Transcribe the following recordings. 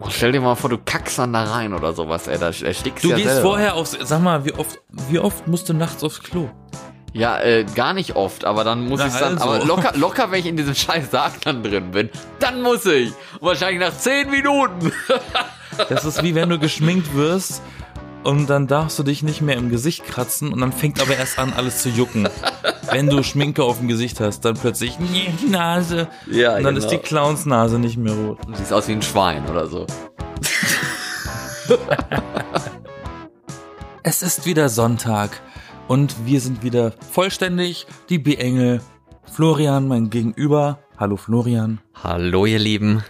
Oh, stell dir mal vor, du kackst dann da rein oder sowas, ey. Da erstickst Du ja gehst selber. vorher aufs, sag mal, wie oft, wie oft musst du nachts aufs Klo? Ja, äh, gar nicht oft, aber dann muss ich dann, also. aber locker, locker, wenn ich in diesem scheiß Sarg dann drin bin, dann muss ich. Und wahrscheinlich nach 10 Minuten. Das ist wie wenn du geschminkt wirst und dann darfst du dich nicht mehr im Gesicht kratzen und dann fängt aber erst an, alles zu jucken. Wenn du Schminke auf dem Gesicht hast, dann plötzlich nee, Nase. Ja, und dann genau. ist die Clownsnase nicht mehr rot. Du siehst aus wie ein Schwein oder so. Es ist wieder Sonntag und wir sind wieder vollständig. Die B-Engel, Florian, mein Gegenüber. Hallo Florian. Hallo, ihr Lieben.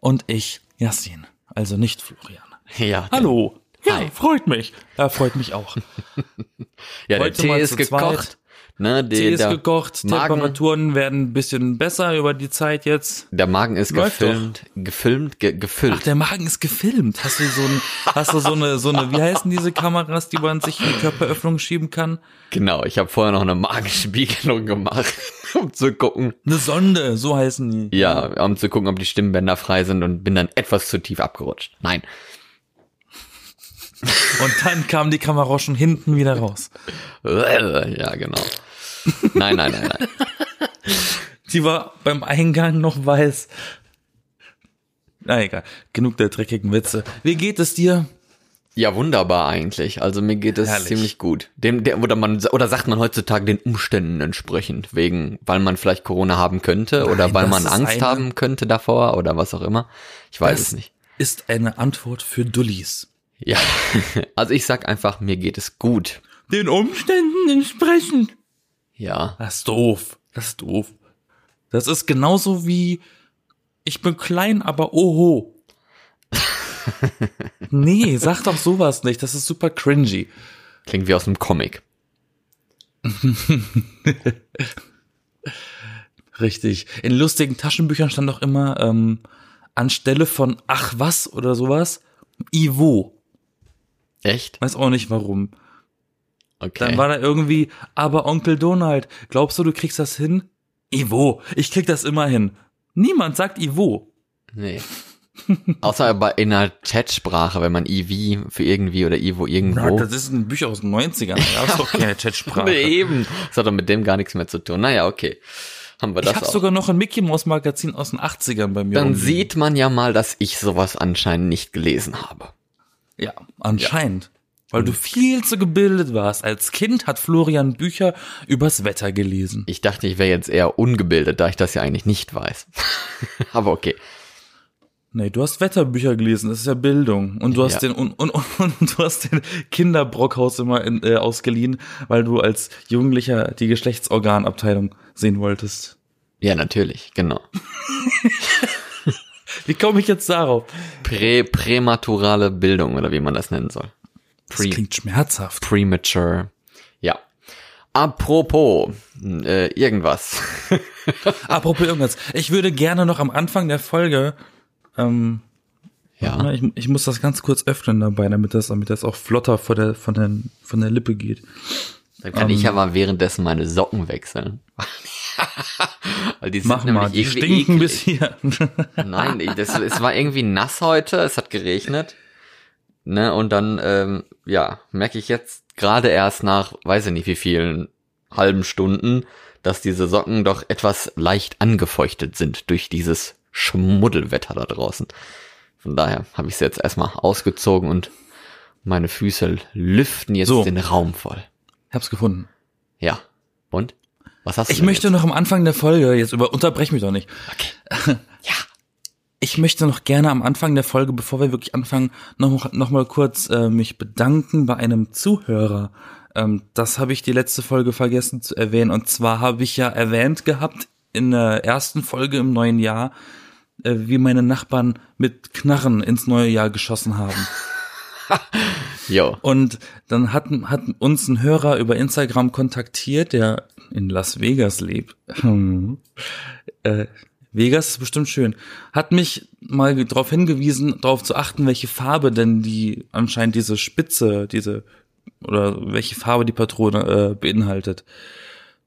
Und ich, Yassin. Also nicht Florian. Ja. Hallo. Ja, Hi. freut mich. Ja, freut mich auch. Ja, der Heute Tee ist gekocht. Ne, die, Tee ist der, gekocht, Magen- Temperaturen werden ein bisschen besser über die Zeit jetzt. der Magen ist Läuft gefilmt, gefilmt, ge gefüllt. Ach, der Magen ist gefilmt. Hast du so ein, hast du so eine, so eine, wie heißen diese Kameras, die man sich in die Körperöffnung schieben kann? genau, ich habe vorher noch eine Magenspiegelung gemacht, um zu gucken. Eine Sonde, so heißen die. Ja, um zu gucken, ob die Stimmbänder frei sind und bin dann etwas zu tief abgerutscht. Nein. Und dann kam die Kamera schon hinten wieder raus. Ja, genau. Nein, nein, nein, nein. Die war beim Eingang noch weiß. Na egal, genug der dreckigen Witze. Wie geht es dir? Ja, wunderbar eigentlich. Also mir geht es Herrlich. ziemlich gut. Dem, der, oder man, oder sagt man heutzutage den Umständen entsprechend, wegen, weil man vielleicht Corona haben könnte oder Nein, weil das man Angst eine- haben könnte davor oder was auch immer. Ich weiß es nicht. Ist eine Antwort für Dullis. Ja, also ich sag einfach, mir geht es gut. Den Umständen entsprechend. Ja, Das ist doof. Das ist doof. Das ist genauso wie ich bin klein, aber oho. nee, sag doch sowas nicht. Das ist super cringy. klingt wie aus einem Comic. Richtig. In lustigen Taschenbüchern stand doch immer ähm, anstelle von ach was oder sowas Ivo. Echt? Weiß auch nicht warum. Okay. Dann war da irgendwie, aber Onkel Donald, glaubst du, du kriegst das hin? Ivo, ich krieg das immer hin. Niemand sagt Ivo. nee. Außer bei in einer Chatsprache, wenn man EV für irgendwie oder Ivo irgendwo. Das ist ein Bücher aus den 90ern. Da gab's doch keine Chatsprache. Nee, eben. Das hat doch mit dem gar nichts mehr zu tun. Naja, okay. Haben wir Ich das habe auch. sogar noch ein Mickey Mouse Magazin aus den 80ern bei mir. Dann rumliegen. sieht man ja mal, dass ich sowas anscheinend nicht gelesen habe. Ja, anscheinend. Weil du viel zu gebildet warst. Als Kind hat Florian Bücher übers Wetter gelesen. Ich dachte, ich wäre jetzt eher ungebildet, da ich das ja eigentlich nicht weiß. Aber okay. Nee, du hast Wetterbücher gelesen, das ist ja Bildung. Und du hast Ja. den und, und, und, und du hast den Kinderbrockhaus immer in, äh, ausgeliehen, weil du als Jugendlicher die Geschlechtsorganabteilung sehen wolltest. Ja, natürlich, genau. Wie komme ich jetzt darauf? Prä prämaturale Bildung oder wie man das nennen soll. Das Pre klingt schmerzhaft. premature. Ja. Apropos, äh, irgendwas. Apropos irgendwas. Ich würde gerne noch am Anfang der Folge, ähm, ja. ich, ich muss das ganz kurz öffnen dabei, damit das, damit das auch flotter von der, von der, von der Lippe geht. Dann kann Ähm. ich ja mal währenddessen meine Socken wechseln. Weil die sind Mach mal, die stinken eklig. bis hier. Nein, das, es war irgendwie nass heute, es hat geregnet. Ne, und dann, ähm, ja, merke ich jetzt gerade erst nach, weiß ich nicht wie vielen halben Stunden, dass diese Socken doch etwas leicht angefeuchtet sind durch dieses Schmuddelwetter da draußen. Von daher habe ich sie jetzt erstmal ausgezogen und meine Füße lüften jetzt So. den Raum voll. Ich hab's gefunden. Ja. Und? Was hast du Ich möchte jetzt? noch am Anfang der Folge, jetzt über, unterbrech mich doch nicht. Okay. Ja. Ich möchte noch gerne am Anfang der Folge, bevor wir wirklich anfangen, noch, noch mal kurz äh, mich bedanken bei einem Zuhörer. Ähm, das habe ich die letzte Folge vergessen zu erwähnen. Und zwar habe ich ja erwähnt gehabt in der ersten Folge im neuen Jahr, äh, wie meine Nachbarn mit Knarren ins neue Jahr geschossen haben. Jo. Und dann hat, hat uns ein Hörer über Instagram kontaktiert, der in Las Vegas lebt. Hm. äh, Vegas ist bestimmt schön. Hat mich mal darauf hingewiesen, darauf zu achten, welche Farbe denn die anscheinend diese Spitze, diese oder welche Farbe die Patrone äh, beinhaltet.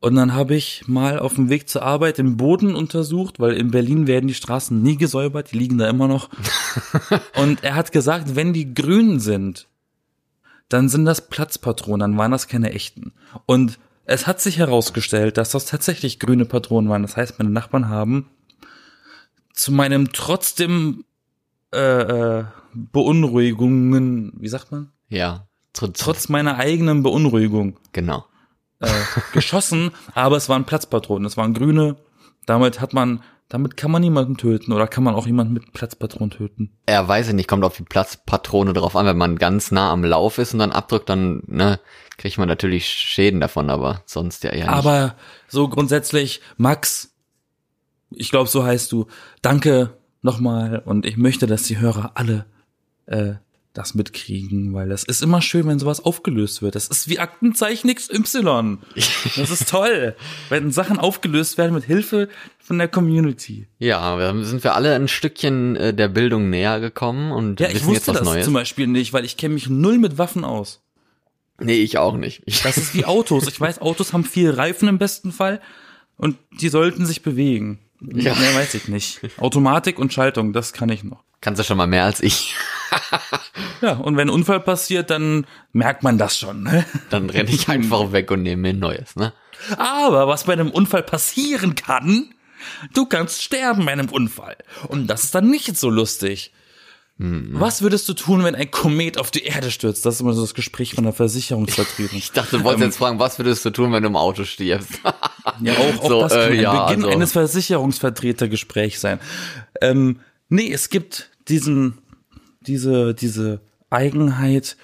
Und dann habe ich mal auf dem Weg zur Arbeit den Boden untersucht, weil in Berlin werden die Straßen nie gesäubert, die liegen da immer noch. und er hat gesagt, wenn die grün sind, dann sind das Platzpatronen, dann waren das keine echten. Und es hat sich herausgestellt, dass das tatsächlich grüne Patronen waren. Das heißt, meine Nachbarn haben zu meinem trotzdem äh, äh, Beunruhigungen, wie sagt man? Ja. Trotz, trotz meiner eigenen Beunruhigung. Genau äh, geschossen, aber es waren Platzpatronen, es waren grüne. Damit hat man, damit kann man niemanden töten oder kann man auch jemanden mit Platzpatronen töten. Er weiß ich nicht, kommt auf die Platzpatrone drauf an. Wenn man ganz nah am Lauf ist und dann abdrückt, dann ne, kriegt man natürlich Schäden davon, aber sonst ja eher nicht. Aber so grundsätzlich, Max, ich glaube, so heißt du, danke nochmal und ich möchte, dass die Hörer alle äh, das mitkriegen, weil das ist immer schön, wenn sowas aufgelöst wird. Das ist wie Aktenzeichen XY. Das ist toll, wenn Sachen aufgelöst werden mit Hilfe von der Community. Ja, wir sind wir alle ein Stückchen äh, der Bildung näher gekommen und ja, ich wusste das Neues. zum Beispiel nicht, weil ich kenne mich null mit Waffen aus. Nee, ich auch nicht. das ist wie Autos. Ich weiß, Autos haben vier Reifen im besten Fall und die sollten sich bewegen. Ja. Mehr weiß ich nicht. Automatik und Schaltung, das kann ich noch. Kannst du schon mal mehr als ich. Ja, und wenn ein Unfall passiert, dann merkt man das schon. Ne? Dann renne ich einfach weg und nehme mir ein neues, ne? Aber was bei einem Unfall passieren kann, du kannst sterben bei einem Unfall. Und das ist dann nicht so lustig. Mhm. Was würdest du tun, wenn ein Komet auf die Erde stürzt? Das ist immer so das Gespräch von der Versicherungsvertretung. Ich dachte, du wolltest ähm, jetzt fragen, was würdest du tun, wenn du im Auto stirbst? ja, auch, auch so, das kann äh, ein ja, Beginn also. eines Versicherungsvertretergesprächs sein. Ähm, nee, es gibt diesen, diese, diese Eigenheit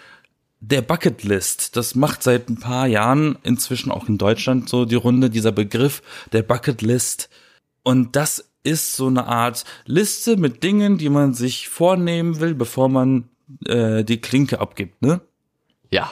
der Bucketlist. Das macht seit ein paar Jahren inzwischen auch in Deutschland so die Runde, dieser Begriff der Bucketlist. Und das ist so eine Art Liste mit Dingen, die man sich vornehmen will, bevor man äh, die Klinke abgibt, ne? Ja.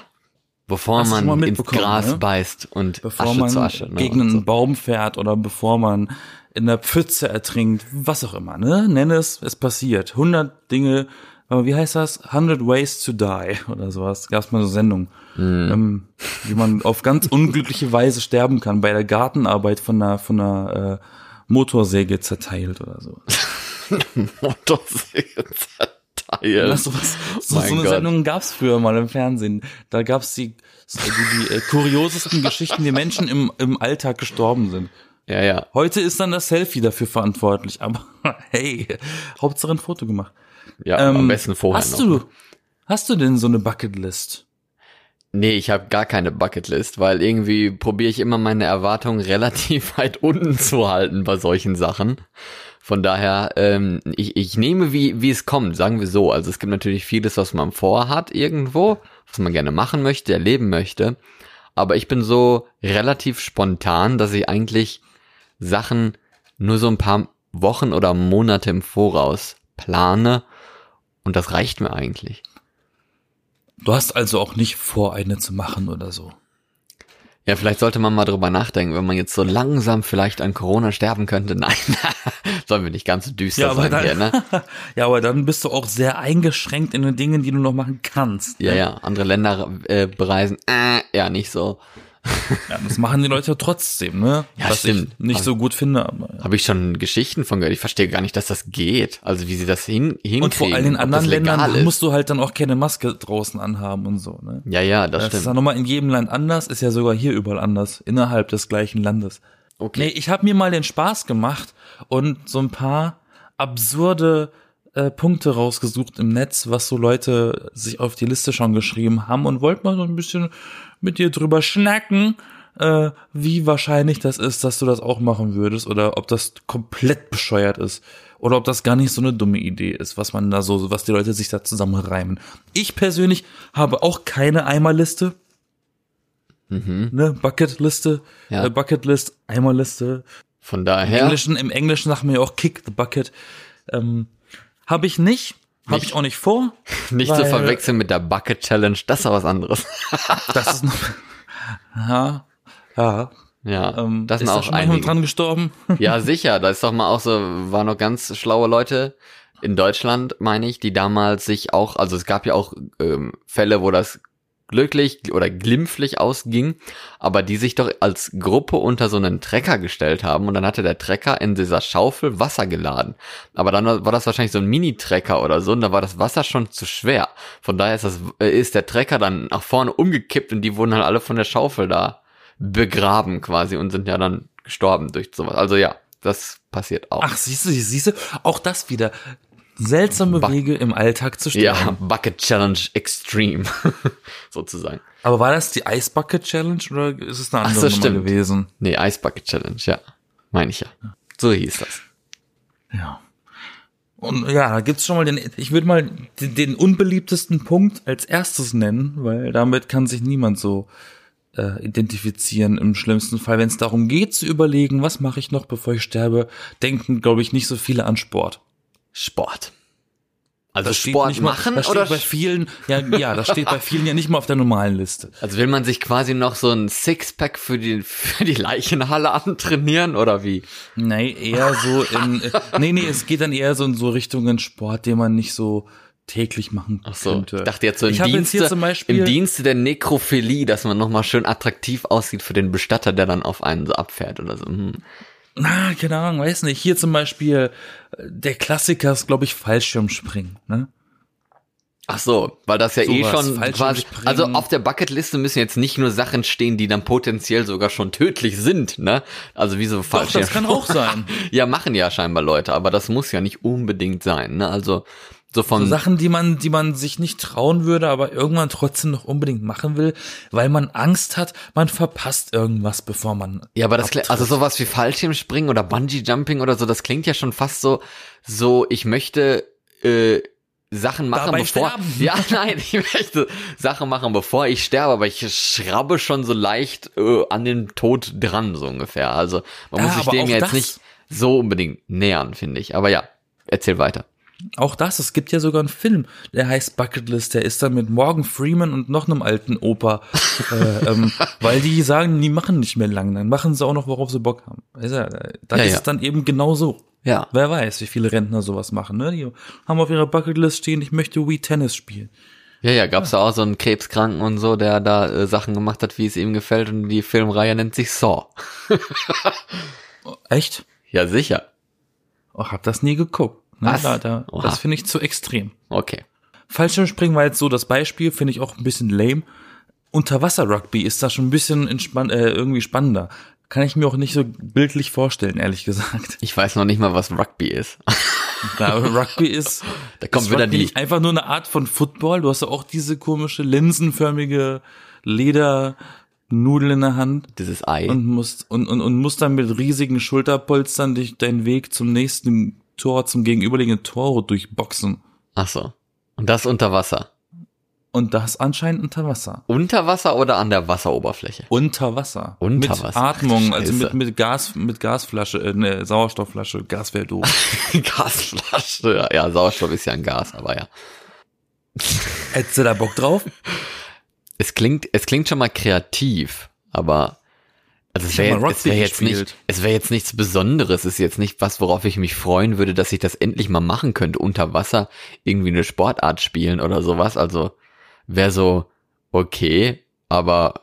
Bevor Hast man ins Gras ne? beißt und bevor Asche man zu Asche, ne? gegen einen so. Baum fährt oder bevor man in der Pfütze ertrinkt, was auch immer, ne? Nenn es, es passiert. 100 Dinge, wie heißt das? 100 Ways to Die oder sowas. Gab's mal so Sendung, mm. ähm, wie man auf ganz unglückliche Weise sterben kann bei der Gartenarbeit von einer von einer äh, Motorsäge zerteilt oder so. Motorsäge zerteilt. Ja, sowas, so, so eine Gott. Sendung gab's früher mal im Fernsehen. Da gab's die, die, die äh, kuriosesten Geschichten, wie Menschen im, im Alltag gestorben sind. Ja, ja. Heute ist dann das Selfie dafür verantwortlich, aber hey, Hauptsache ein Foto gemacht. Ja, ähm, am besten vorher hast noch. Du, hast du denn so eine Bucketlist? Nee, ich habe gar keine Bucketlist, weil irgendwie probiere ich immer meine Erwartungen relativ weit unten zu halten bei solchen Sachen. Von daher, ähm, ich, ich nehme, wie, wie es kommt, sagen wir so. Also es gibt natürlich vieles, was man vorhat irgendwo, was man gerne machen möchte, erleben möchte. Aber ich bin so relativ spontan, dass ich eigentlich Sachen nur so ein paar Wochen oder Monate im Voraus plane und das reicht mir eigentlich. Du hast also auch nicht vor, eine zu machen oder so. Ja, vielleicht sollte man mal drüber nachdenken, wenn man jetzt so langsam vielleicht an Corona sterben könnte. Nein, sollen wir nicht ganz so düster ja, sein dann, hier, ne? ja, aber dann bist du auch sehr eingeschränkt in den Dingen, die du noch machen kannst. Ja, ne? ja, andere Länder äh, bereisen, äh, ja, nicht so. Ja, das machen die Leute trotzdem, ne? Ja, Was stimmt. ich nicht so gut finde. Habe ich schon Geschichten von gehört. Ich verstehe gar nicht, dass das geht. Also wie sie das hin hinkriegen. Und vor allem in anderen Ländern ist. musst du halt dann auch keine Maske draußen anhaben und so, ne? Ja, ja, das, das stimmt. Das ist ja nochmal in jedem Land anders, ist ja sogar hier überall anders, innerhalb des gleichen Landes. Okay. Nee, ich habe mir mal den Spaß gemacht und so ein paar absurde äh, Punkte rausgesucht im Netz, was so Leute sich auf die Liste schon geschrieben haben und wollte mal so ein bisschen mit dir drüber schnacken, äh, wie wahrscheinlich das ist, dass du das auch machen würdest oder ob das komplett bescheuert ist oder ob das gar nicht so eine dumme Idee ist, was man da so, was die Leute sich da zusammenreimen. Ich persönlich habe auch keine Eimerliste. Mhm. Ne, Bucketliste, ja. äh, Bucketlist, Eimerliste. Von daher. Im Englischen, im Englischen sagt man ja auch Kick the Bucket. Ähm, habe ich nicht. Habe ich auch nicht vor. Nicht zu verwechseln mit der Bucket Challenge, das ist was anderes. das ist noch. Ja, ja. Ja, ähm, das sind auch einige. dran gestorben. Ja, sicher. Da ist doch mal auch so, waren noch ganz schlaue Leute in Deutschland, meine ich, die damals sich auch, also es gab ja auch ähm, Fälle, wo das glücklich oder glimpflich ausging, aber die sich doch als Gruppe unter so einen Trecker gestellt haben und dann hatte der Trecker in dieser Schaufel Wasser geladen. Aber dann war das wahrscheinlich so ein Mini-Trecker oder so und da war das Wasser schon zu schwer. Von daher ist das, äh, ist der Trecker dann nach vorne umgekippt und die wurden halt alle von der Schaufel da begraben quasi und sind ja dann gestorben durch sowas. Also ja, das passiert auch. Ach, siehst du, siehst du, auch das wieder. Seltsame Ba- Wege im Alltag zu sterben. ja, Bucket Challenge Extreme, sozusagen. Aber war das die Ice Bucket Challenge oder ist es eine Ach andere so, Nummer stimmt. gewesen? Nee, Ice Bucket Challenge, ja. Meine ich ja. So hieß das. Ja. Und ja, da gibt's schon mal den, ich würde mal den, den unbeliebtesten Punkt als erstes nennen, weil damit kann sich niemand so äh, identifizieren im schlimmsten Fall. Wenn es darum geht zu überlegen, was mache ich noch, bevor ich sterbe, denken, glaube ich, nicht so viele an Sport. Sport. Also Das steht Sport nicht mal- machen das steht oder bei vielen, ja, ja, das steht bei vielen ja nicht mal auf der normalen Liste. also will man sich quasi noch so ein Sixpack für die für die Leichenhalle antrainieren oder wie? Nee, eher so in, nee, nee, es geht dann eher so in so Richtungen Sport, den man nicht so täglich machen Ach so, könnte. ich dachte jetzt so im Ich hab jetzt hier Dienste zum Beispiel- im Dienste der Nekrophilie, dass man noch mal schön attraktiv aussieht für den Bestatter, der dann auf einen so abfährt oder so. Hm. Na, keine Ahnung, weiß nicht. Hier zum Beispiel, äh, der Klassiker ist, glaube ich, Fallschirmspringen, ne? Ach so, weil das ja eh Sowas, schon quasi, also auf der Bucketliste müssen jetzt nicht nur Sachen stehen, die dann potenziell sogar schon tödlich sind, ne? Also wie so Doch, Fallschirm. das kann auch sein. Ja, machen ja scheinbar Leute, aber das muss ja nicht unbedingt sein, ne? Also so So vom Sachen, die man, die man sich nicht trauen würde, aber irgendwann trotzdem noch unbedingt machen will, weil man Angst hat, man verpasst irgendwas, bevor man. Ja, aber das klingt, also sowas wie Fallschirmspringen oder Bungee Jumping oder so, das klingt ja schon fast so so ich möchte äh, Sachen machen, Dabei bevor sterben. Ja, nein, ich möchte Sachen machen, bevor ich sterbe, aber ich schrabbe schon so leicht äh, an den Tod dran so ungefähr. Also, man Ja, muss sich dem ja jetzt nicht so unbedingt nähern, finde ich. Aber ja, erzähl weiter. Auch das, es gibt ja sogar einen Film, der heißt Bucketlist, der ist dann mit Morgan Freeman und noch einem alten Opa, äh, ähm, weil die sagen, die machen nicht mehr lang, dann machen sie auch noch, worauf sie Bock haben. Weißt du, äh, dann Ja, ist ja. es dann eben genau so. Ja. Wer weiß, wie viele Rentner sowas machen, ne? Die haben auf ihrer Bucketlist stehen, ich möchte Wii Tennis spielen. Ja, ja, gab's da auch so einen Krebskranken und so, der da äh, Sachen gemacht hat, wie es ihm gefällt und die Filmreihe nennt sich Saw. Echt? Ja, sicher. Oh, hab das nie geguckt. Ne? Was? Da, da, das finde ich zu extrem. Okay. Fallschirmspringen war jetzt so das Beispiel, finde ich auch ein bisschen lame. Unterwasser-Rugby ist da schon ein bisschen entspann äh, irgendwie spannender. Kann ich mir auch nicht so bildlich vorstellen, ehrlich gesagt. Ich weiß noch nicht mal, was Rugby ist. Aber Rugby ist, Da kommt ist wieder Rugby die- einfach nur eine Art von Football. Du hast ja auch diese komische linsenförmige Ledernudel in der Hand Dieses Ei. und musst und, und, und musst dann mit riesigen Schulterpolstern dich deinen Weg zum nächsten Tor, zum gegenüberliegenden Tor durchboxen. Ach so. Und das unter Wasser. Und das anscheinend unter Wasser. Unter Wasser oder an der Wasseroberfläche? Unter Wasser. Unter mit Wasser. Atmung, also mit, mit Gas, mit Gasflasche, äh, ne, Sauerstoffflasche, Gas wäre doof. Gasflasche. Ja, ja, Sauerstoff ist ja ein Gas, aber ja. Hättest du da Bock drauf? Es klingt, es klingt schon mal kreativ, aber also es wäre wär jetzt nicht, es wäre jetzt nichts Besonderes. Es ist jetzt nicht was, worauf ich mich freuen würde, dass ich das endlich mal machen könnte. Unter Wasser irgendwie eine Sportart spielen oder sowas. Also wäre so okay, aber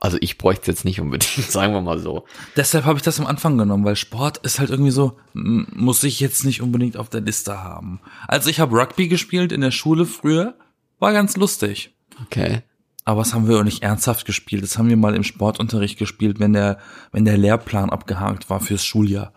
also ich bräuchte es jetzt nicht unbedingt, sagen wir mal so. Deshalb habe ich das am Anfang genommen, weil Sport ist halt irgendwie so, muss ich jetzt nicht unbedingt auf der Liste haben. Also ich habe Rugby gespielt in der Schule früher, war ganz lustig. Okay. Aber das haben wir auch nicht ernsthaft gespielt. Das haben wir mal im Sportunterricht gespielt, wenn der, wenn der Lehrplan abgehakt war fürs Schuljahr.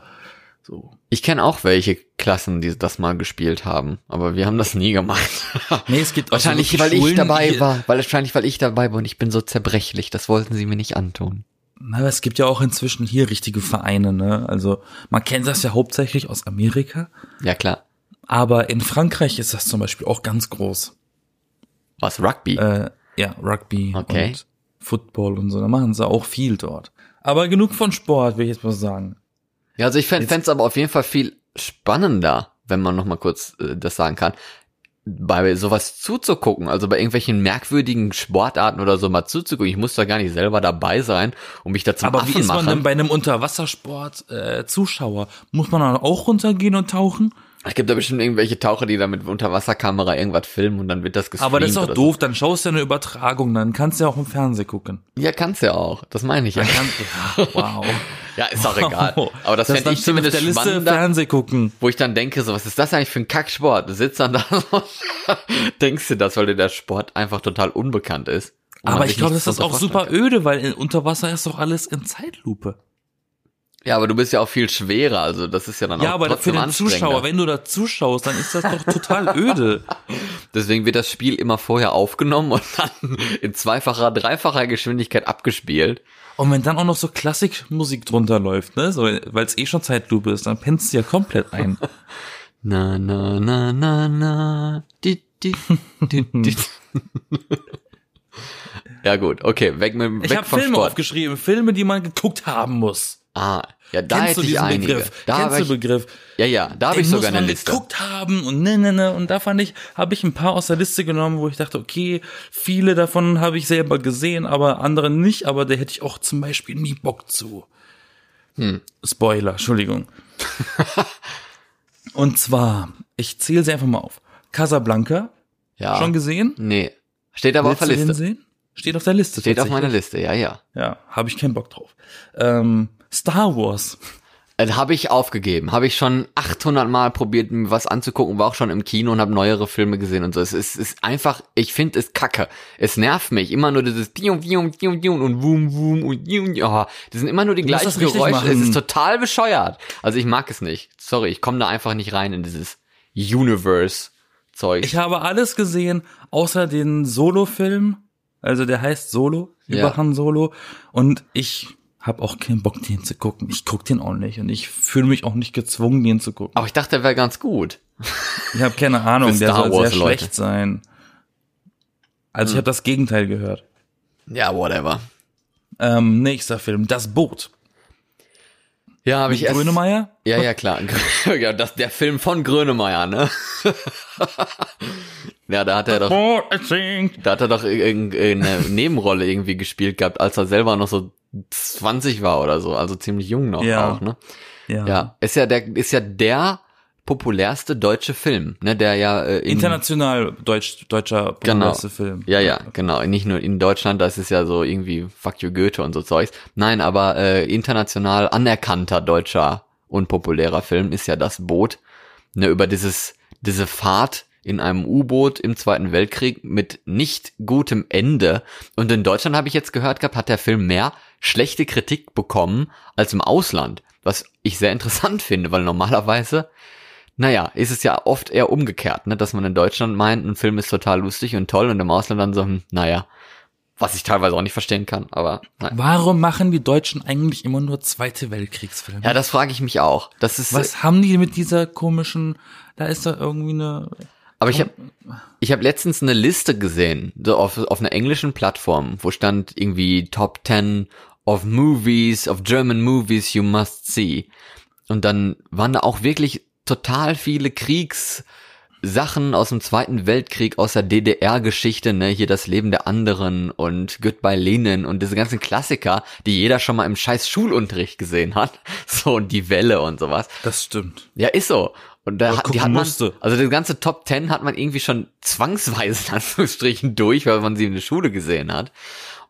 So. Ich kenne auch welche Klassen, die das mal gespielt haben, aber wir haben das nie gemacht. Nee, es gibt wahrscheinlich, weil ich Schulen, dabei die- war, weil wahrscheinlich, weil ich dabei war und ich bin so zerbrechlich. Das wollten sie mir nicht antun. Na, aber es gibt ja auch inzwischen hier richtige Vereine, ne? Also man kennt das ja hauptsächlich aus Amerika, Ja klar. aber in Frankreich ist das zum Beispiel auch ganz groß. Was Rugby? Äh, ja, Rugby Okay. und Football und so, da machen sie auch viel dort. Aber genug von Sport, will ich jetzt mal sagen. Ja, also ich fände es aber auf jeden Fall viel spannender, wenn man noch mal kurz äh, das sagen kann, bei sowas zuzugucken, also bei irgendwelchen merkwürdigen Sportarten oder so mal zuzugucken. Ich muss da gar nicht selber dabei sein und mich da zum Aber wie Affen ist man machen. denn bei einem Unterwassersport äh, Zuschauer? Muss man dann auch runtergehen und tauchen? Es gibt da bestimmt irgendwelche Taucher, die da mit Unterwasserkamera irgendwas filmen und dann wird das gestreamt. Aber das ist doch oder doof, dann schaust du eine Übertragung, dann kannst du ja auch im Fernsehen gucken. So. Ja, kannst ja auch. Das meine ich ja. Dann kannst du, ja, wow. Ja, ist auch egal. Aber das, Das fände ich zumindest der Liste spannender, Fernsehen gucken. wo ich dann denke, so, was ist das eigentlich für ein Kacksport? Du sitzt dann da und denkst dir das, weil dir der Sport einfach total unbekannt ist. Aber ich glaube, das ist auch super vorstellen öde, weil in- unter Wasser ist doch alles in Zeitlupe. kann. Ja, aber du bist ja auch viel schwerer, also das ist ja dann Ja, auch aber für trotzdem den. Zuschauer, wenn du da zuschaust, dann ist das doch total öde. Deswegen wird das Spiel immer vorher aufgenommen und dann in zweifacher, dreifacher Geschwindigkeit abgespielt. Und wenn dann auch noch so Klassikmusik drunter läuft, ne, so, weil es eh schon Zeitlupe ist, dann pennst du ja komplett ein. Na, na, na, na, na. Di, di, di, di. ja gut, okay, weg mit Ich weg habe vom Filme Sport. aufgeschrieben, Filme, die man geguckt haben muss. Ah, ja, da Kennst hätte du ich einige. Begriff? Da Kennst du ich, Begriff? ja, ja, da habe ich sogar muss eine man Liste. geguckt haben und ne, ne, ne. Und da fand ich, habe ich ein paar aus der Liste genommen, wo ich dachte, okay, viele davon habe ich selber gesehen, aber andere nicht, aber da hätte ich auch zum Beispiel nie Bock zu. Hm. Spoiler, Entschuldigung. und zwar, ich zähle sie einfach mal auf. Casablanca, Ja. schon gesehen? Nee. Steht aber Willst auf der Liste. Steht auf der Liste. Steht auf meiner. Liste, ja, ja. Ja, habe ich keinen Bock drauf. Ähm, Star Wars. Äh, Habe ich aufgegeben. Habe ich schon 800 Mal probiert, mir was anzugucken, war auch schon im Kino und habe neuere Filme gesehen und so. Es ist, ist einfach, ich finde es kacke. Es nervt mich. Immer nur dieses Dium, Dium, Dium, Dium und Wum, Wum und Dium, oh, Das sind immer nur die gleichen Geräusche. Es ist total bescheuert. Also ich mag es nicht. Sorry, ich komme da einfach nicht rein in dieses Universe-Zeug. Ich habe alles gesehen, außer den Solo-Film. Also der heißt Solo, Ja. über Han Solo. Und ich habe auch keinen Bock, den zu gucken. Ich guck den auch nicht. Und ich fühle mich auch nicht gezwungen, den zu gucken. Aber ich dachte, der wäre ganz gut. Ich habe keine Ahnung, der soll Wars, sehr Leute. schlecht sein. Also ich habe das Gegenteil gehört. Ja, whatever. Ähm, nächster Film, Das Boot. Ja, habe ich erst. Grönemeyer? Ja, ja, klar. ja, das, der Film von Grönemeyer, ne? ja, da hat er doch, da hat er doch irgendeine Nebenrolle irgendwie gespielt gehabt, als er selber noch so 20 war oder so, also ziemlich jung noch Ja. auch, ne? Ja. Ja, ist ja der, ist ja der populärste deutsche Film, ne, der ja äh, in, International deutsch, deutscher Genau. populärste Film. Ja, ja, genau. Nicht nur in Deutschland, das ist ja so irgendwie Fuck you Goethe und so Zeugs. Nein, aber äh, international anerkannter deutscher und populärer Film ist ja das Boot. Ne, über dieses, diese Fahrt in einem U-Boot im Zweiten Weltkrieg mit nicht gutem Ende. Und in Deutschland habe ich jetzt gehört gehabt, hat der Film mehr schlechte Kritik bekommen als im Ausland. Was ich sehr interessant finde, weil normalerweise naja, ist es ja oft eher umgekehrt, ne, dass man in Deutschland meint, ein Film ist total lustig und toll und im Ausland dann so, hm, naja, was ich teilweise auch nicht verstehen kann, aber naja. Warum machen die Deutschen eigentlich immer nur Zweite Weltkriegsfilme? Ja, das frage ich mich auch. Das ist, Was haben die mit dieser komischen, da ist doch irgendwie eine, aber ich habe ich hab letztens eine Liste gesehen, so auf, auf einer englischen Plattform, wo stand irgendwie Top 10 of Movies, of German Movies you must see. Und dann waren da auch wirklich total viele Kriegssachen aus dem Zweiten Weltkrieg, aus der DDR-Geschichte, ne, hier das Leben der anderen und Goodbye Lenin und diese ganzen Klassiker, die jeder schon mal im scheiß Schulunterricht gesehen hat. So, und die Welle und sowas. das stimmt. Ja, ist so. Und da hat, die hat man, musste. also die ganze Top Ten hat man irgendwie schon zwangsweise in Anführungsstrichen durch, weil man sie in der Schule gesehen hat.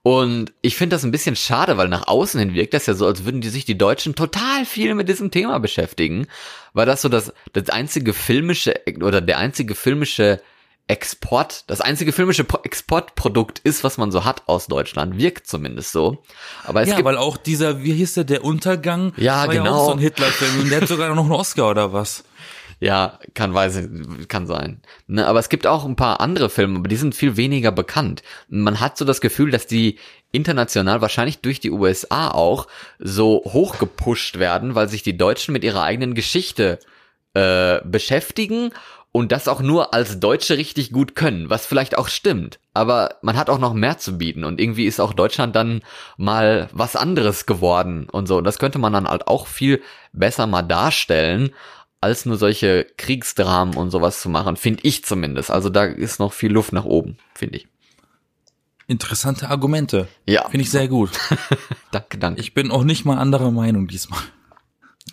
Und ich finde das ein bisschen schade, weil nach außen hin wirkt das ja so, als würden die sich die Deutschen total viel mit diesem Thema beschäftigen, weil das so das, das einzige filmische oder der einzige filmische Export, das einzige filmische Pro- Exportprodukt ist, was man so hat aus Deutschland, wirkt zumindest so. Aber es ja, gibt weil auch dieser, wie hieß der, der Untergang, Ja, war genau. ja auch so ein Hitler-Film und der hat sogar noch einen Oscar oder was. Ja, kann weiß, kann sein. Ne, aber es gibt auch ein paar andere Filme, aber die sind viel weniger bekannt. Man hat so das Gefühl, dass die international wahrscheinlich durch die USA auch so hochgepusht werden, weil sich die Deutschen mit ihrer eigenen Geschichte äh, beschäftigen und das auch nur als Deutsche richtig gut können, was vielleicht auch stimmt. Aber man hat auch noch mehr zu bieten und irgendwie ist auch Deutschland dann mal was anderes geworden und so. Und das könnte man dann halt auch viel besser mal darstellen, als nur solche Kriegsdramen und sowas zu machen, finde ich zumindest. Also da ist noch viel Luft nach oben, finde ich. Interessante Argumente. Ja, Finde ich sehr gut. danke, danke. Ich bin auch nicht mal anderer Meinung diesmal.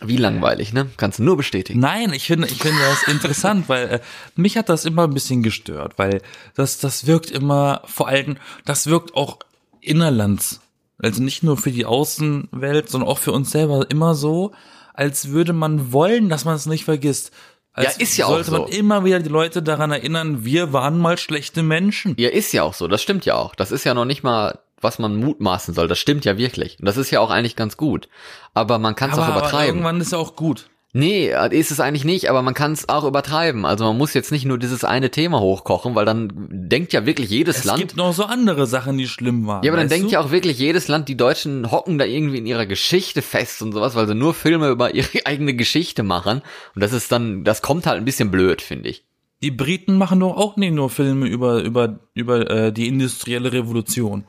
Wie langweilig, ne? Kannst du nur bestätigen. Nein, ich finde, ich finde das interessant, weil äh, mich hat das immer ein bisschen gestört, weil das, das wirkt immer, vor allem, das wirkt auch innerlands. Also nicht nur für die Außenwelt, sondern auch für uns selber immer so, als würde man wollen, dass man es nicht vergisst. Als Ja, ist ja auch sollte man so. immer wieder die Leute daran erinnern, wir waren mal schlechte Menschen. Ja, ist ja auch so. Das stimmt ja auch. Das ist ja noch nicht mal, was man mutmaßen soll. Das stimmt ja wirklich. Und das ist ja auch eigentlich ganz gut. Aber man kann es auch aber, aber übertreiben. irgendwann ist ja auch gut. Nee, ist es eigentlich nicht, aber man kann es auch übertreiben. Also man muss jetzt nicht nur dieses eine Thema hochkochen, weil dann denkt ja wirklich jedes Es Land. gibt noch so andere Sachen, die schlimm waren. ja, aber dann denkt du? ja auch wirklich jedes Land, die Deutschen hocken da irgendwie in ihrer Geschichte fest und sowas, weil sie nur Filme über ihre eigene Geschichte machen. Und das ist dann, das kommt halt ein bisschen blöd, finde ich. Die Briten machen doch auch nicht nur Filme über, über, über äh, die industrielle Revolution.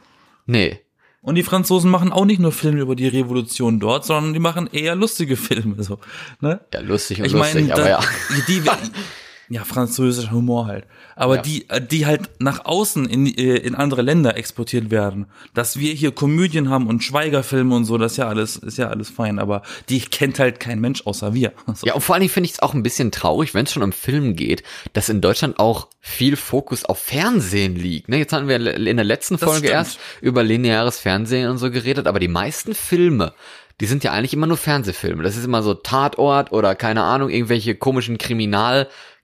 Nee. Und die Franzosen machen auch nicht nur Filme über die Revolution dort, sondern die machen eher lustige Filme. So, ne? Ja, lustig und Ich lustig, aber da- ja. die, ja, französischer Humor halt. Aber Ja. die, äh, die halt nach außen in, äh, in andere Länder exportiert werden. Dass wir hier Komödien haben und Schweigerfilme und so, das ist ja alles, ist ja alles fein. Aber die kennt halt kein Mensch außer wir. So. Ja, und vor allen Dingen finde ich es auch ein bisschen traurig, wenn es schon um Film geht, dass in Deutschland auch viel Fokus auf Fernsehen liegt. Ne, jetzt hatten wir in der letzten Das Folge stimmt. erst über lineares Fernsehen und so geredet, aber die meisten Filme, die sind ja eigentlich immer nur Fernsehfilme. Das ist immer so Tatort oder keine Ahnung, irgendwelche komischen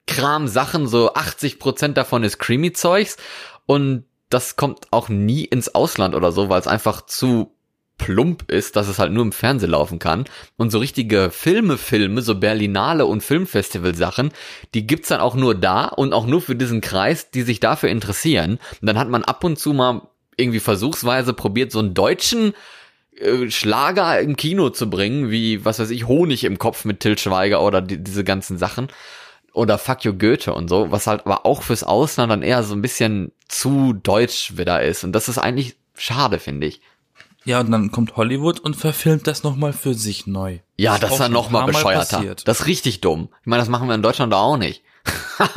Kriminalkram-Sachen, so 80 Prozent davon ist Creamy-Zeugs und das kommt auch nie ins Ausland oder so, weil es einfach zu plump ist, dass es halt nur im Fernsehen laufen kann. Und so richtige Filme, Filme, so Berlinale und Filmfestival-Sachen, die gibt's dann auch nur da und auch nur für diesen Kreis, die sich dafür interessieren. Und dann hat man ab und zu mal irgendwie versuchsweise probiert, so einen deutschen äh, Schlager im Kino zu bringen, wie, was weiß ich, Honig im Kopf mit Till Schweiger oder die, diese ganzen Sachen. Oder Fuck You Goethe und so, was halt aber auch fürs Ausland dann eher so ein bisschen zu deutsch wieder ist. Und das ist eigentlich schade, finde ich. Ja, und dann kommt Hollywood und verfilmt das nochmal für sich neu. Ja, das ist auch dann schon noch mal ein paar Mal bescheuerter. passiert. Das ist richtig dumm. Ich meine, das machen wir in Deutschland auch nicht.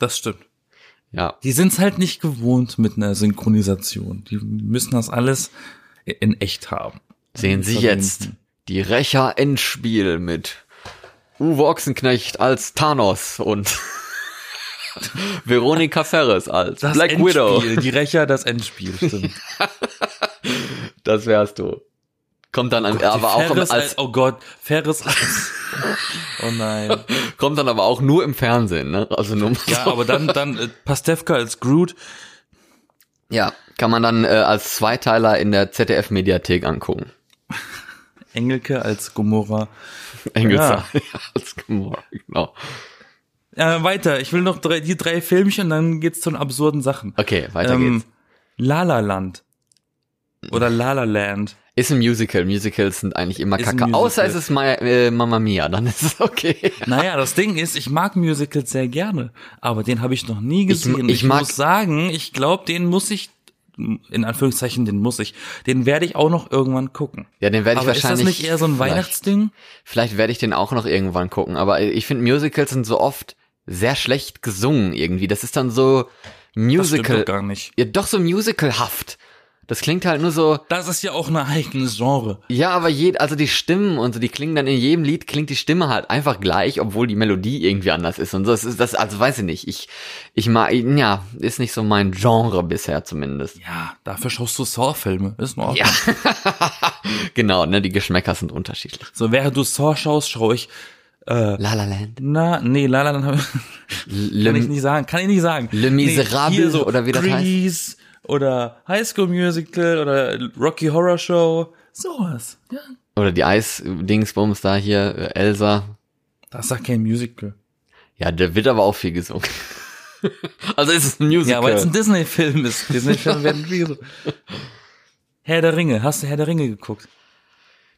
Das stimmt. Ja. Die sind's halt nicht gewohnt mit einer Synchronisation. Die müssen das alles in echt haben. Sehen Sie jetzt die Rächer Endspiel mit Uwe Ochsenknecht als Thanos und Veronika Ferres als Das Black Endspiel, Widow. die Rächer, das Endspiel, stimmt. Das wärst du. Kommt dann an, aber auch Ferris als, oh Gott, Ferris als, oh nein. kommt dann aber auch nur im Fernsehen, ne? Also nur Ja, aber dann, dann äh, Pastewka als Groot. ja, kann man dann äh, als Zweiteiler in der ZDF Mediathek angucken. Engelke als Gomorra. Engelsser ja. genau. Äh, weiter, ich will noch drei, die drei Filmchen, dann geht's zu den absurden Sachen. Okay, weiter Ähm, geht's. La La Land. Oder La La Land. Ist ein Musical. Musicals sind eigentlich immer Ist kacke. Außer es ist Ma äh, Mamma Mia, dann ist es okay. Naja, das Ding ist, ich mag Musicals sehr gerne, aber den habe ich noch nie gesehen. ich mag- muss sagen, ich glaube, den muss ich, in Anführungszeichen, den muss ich, den werde ich auch noch irgendwann gucken. Ja, den werde ich aber ist das wahrscheinlich. nicht eher so ein vielleicht- Weihnachtsding? Vielleicht werde ich den auch noch irgendwann gucken. Aber ich finde Musicals sind so oft sehr schlecht gesungen irgendwie. Das ist dann so Das stimmt Musical. doch gar nicht. Ja, doch so musicalhaft. Das klingt halt nur so, Das ist ja auch ein eigenes Genre. ja, aber jed, also die Stimmen und so, die klingen dann in jedem Lied klingt die Stimme halt einfach gleich, obwohl die Melodie irgendwie anders ist und so. Das ist das, also weiß ich nicht. Ich, ich mag, ja, ist nicht so mein Genre bisher zumindest. Ja, dafür schaust du Saw-Filme. Ist in Ordnung. Ja. genau, ne, die Geschmäcker sind unterschiedlich. So, während du Saw schaust, schaue ich, La La Land. na, nee, La La Land hab ich, kann ich nicht sagen, kann ich nicht sagen. Le Miserable hier so oder wie das heißt. Oder High School Musical oder Rocky Horror Show, sowas. Ja. oder die Eis-Dingsbums da hier, äh, Elsa. Das ist doch kein Musical. Ja, der wird aber auch viel gesungen. also ist es ein Musical. Ja, weil es ein Disney-Film ist. Disney-Filme werden wie so. Herr der Ringe, hast du Herr der Ringe geguckt?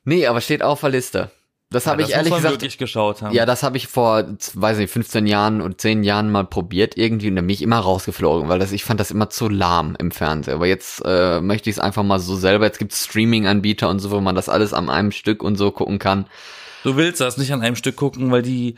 nee, aber steht auf der Liste. Das habe Ja, ich das ehrlich gesagt. geschaut haben. Ja, das habe ich vor, weiß nicht, 15 Jahren und 10 Jahren mal probiert irgendwie und dann bin ich immer rausgeflogen, weil das, ich fand das immer zu lahm im Fernsehen. Aber jetzt äh, möchte ich es einfach mal so selber. Jetzt gibt's Streaming-Anbieter und so, wo man das alles an einem Stück und so gucken kann. Du willst das nicht an einem Stück gucken, weil die,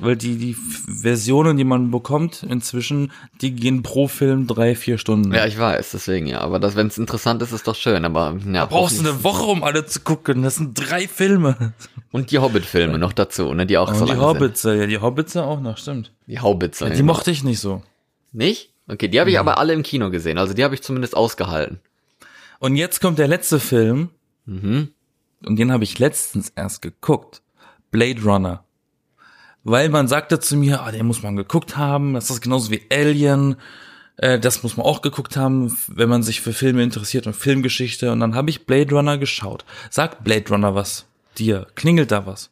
weil die, die Versionen, die man bekommt inzwischen, die gehen pro Film drei, vier Stunden. Ja, ich weiß, deswegen ja. Aber das, wenn es interessant ist, ist doch schön. Aber ja, da brauchst du eine Woche, um alle zu gucken. Das sind drei Filme. Und die Hobbit-Filme noch dazu, ne, die auch Und so die lang Hobbitze, ja, die Hobbitze auch noch, stimmt. Die Haubitze. Die genau. mochte ich nicht so. Nicht? Okay, die habe ich aber alle im Kino gesehen. Also die habe ich zumindest ausgehalten. Und jetzt kommt der letzte Film, Mhm. Und den habe ich letztens erst geguckt. Blade Runner. Weil man sagte zu mir, ah, den muss man geguckt haben, das ist genauso wie Alien, äh, das muss man auch geguckt haben, wenn man sich für Filme interessiert und Filmgeschichte. Und dann habe ich Blade Runner geschaut. Sagt Blade Runner was dir? Klingelt da was?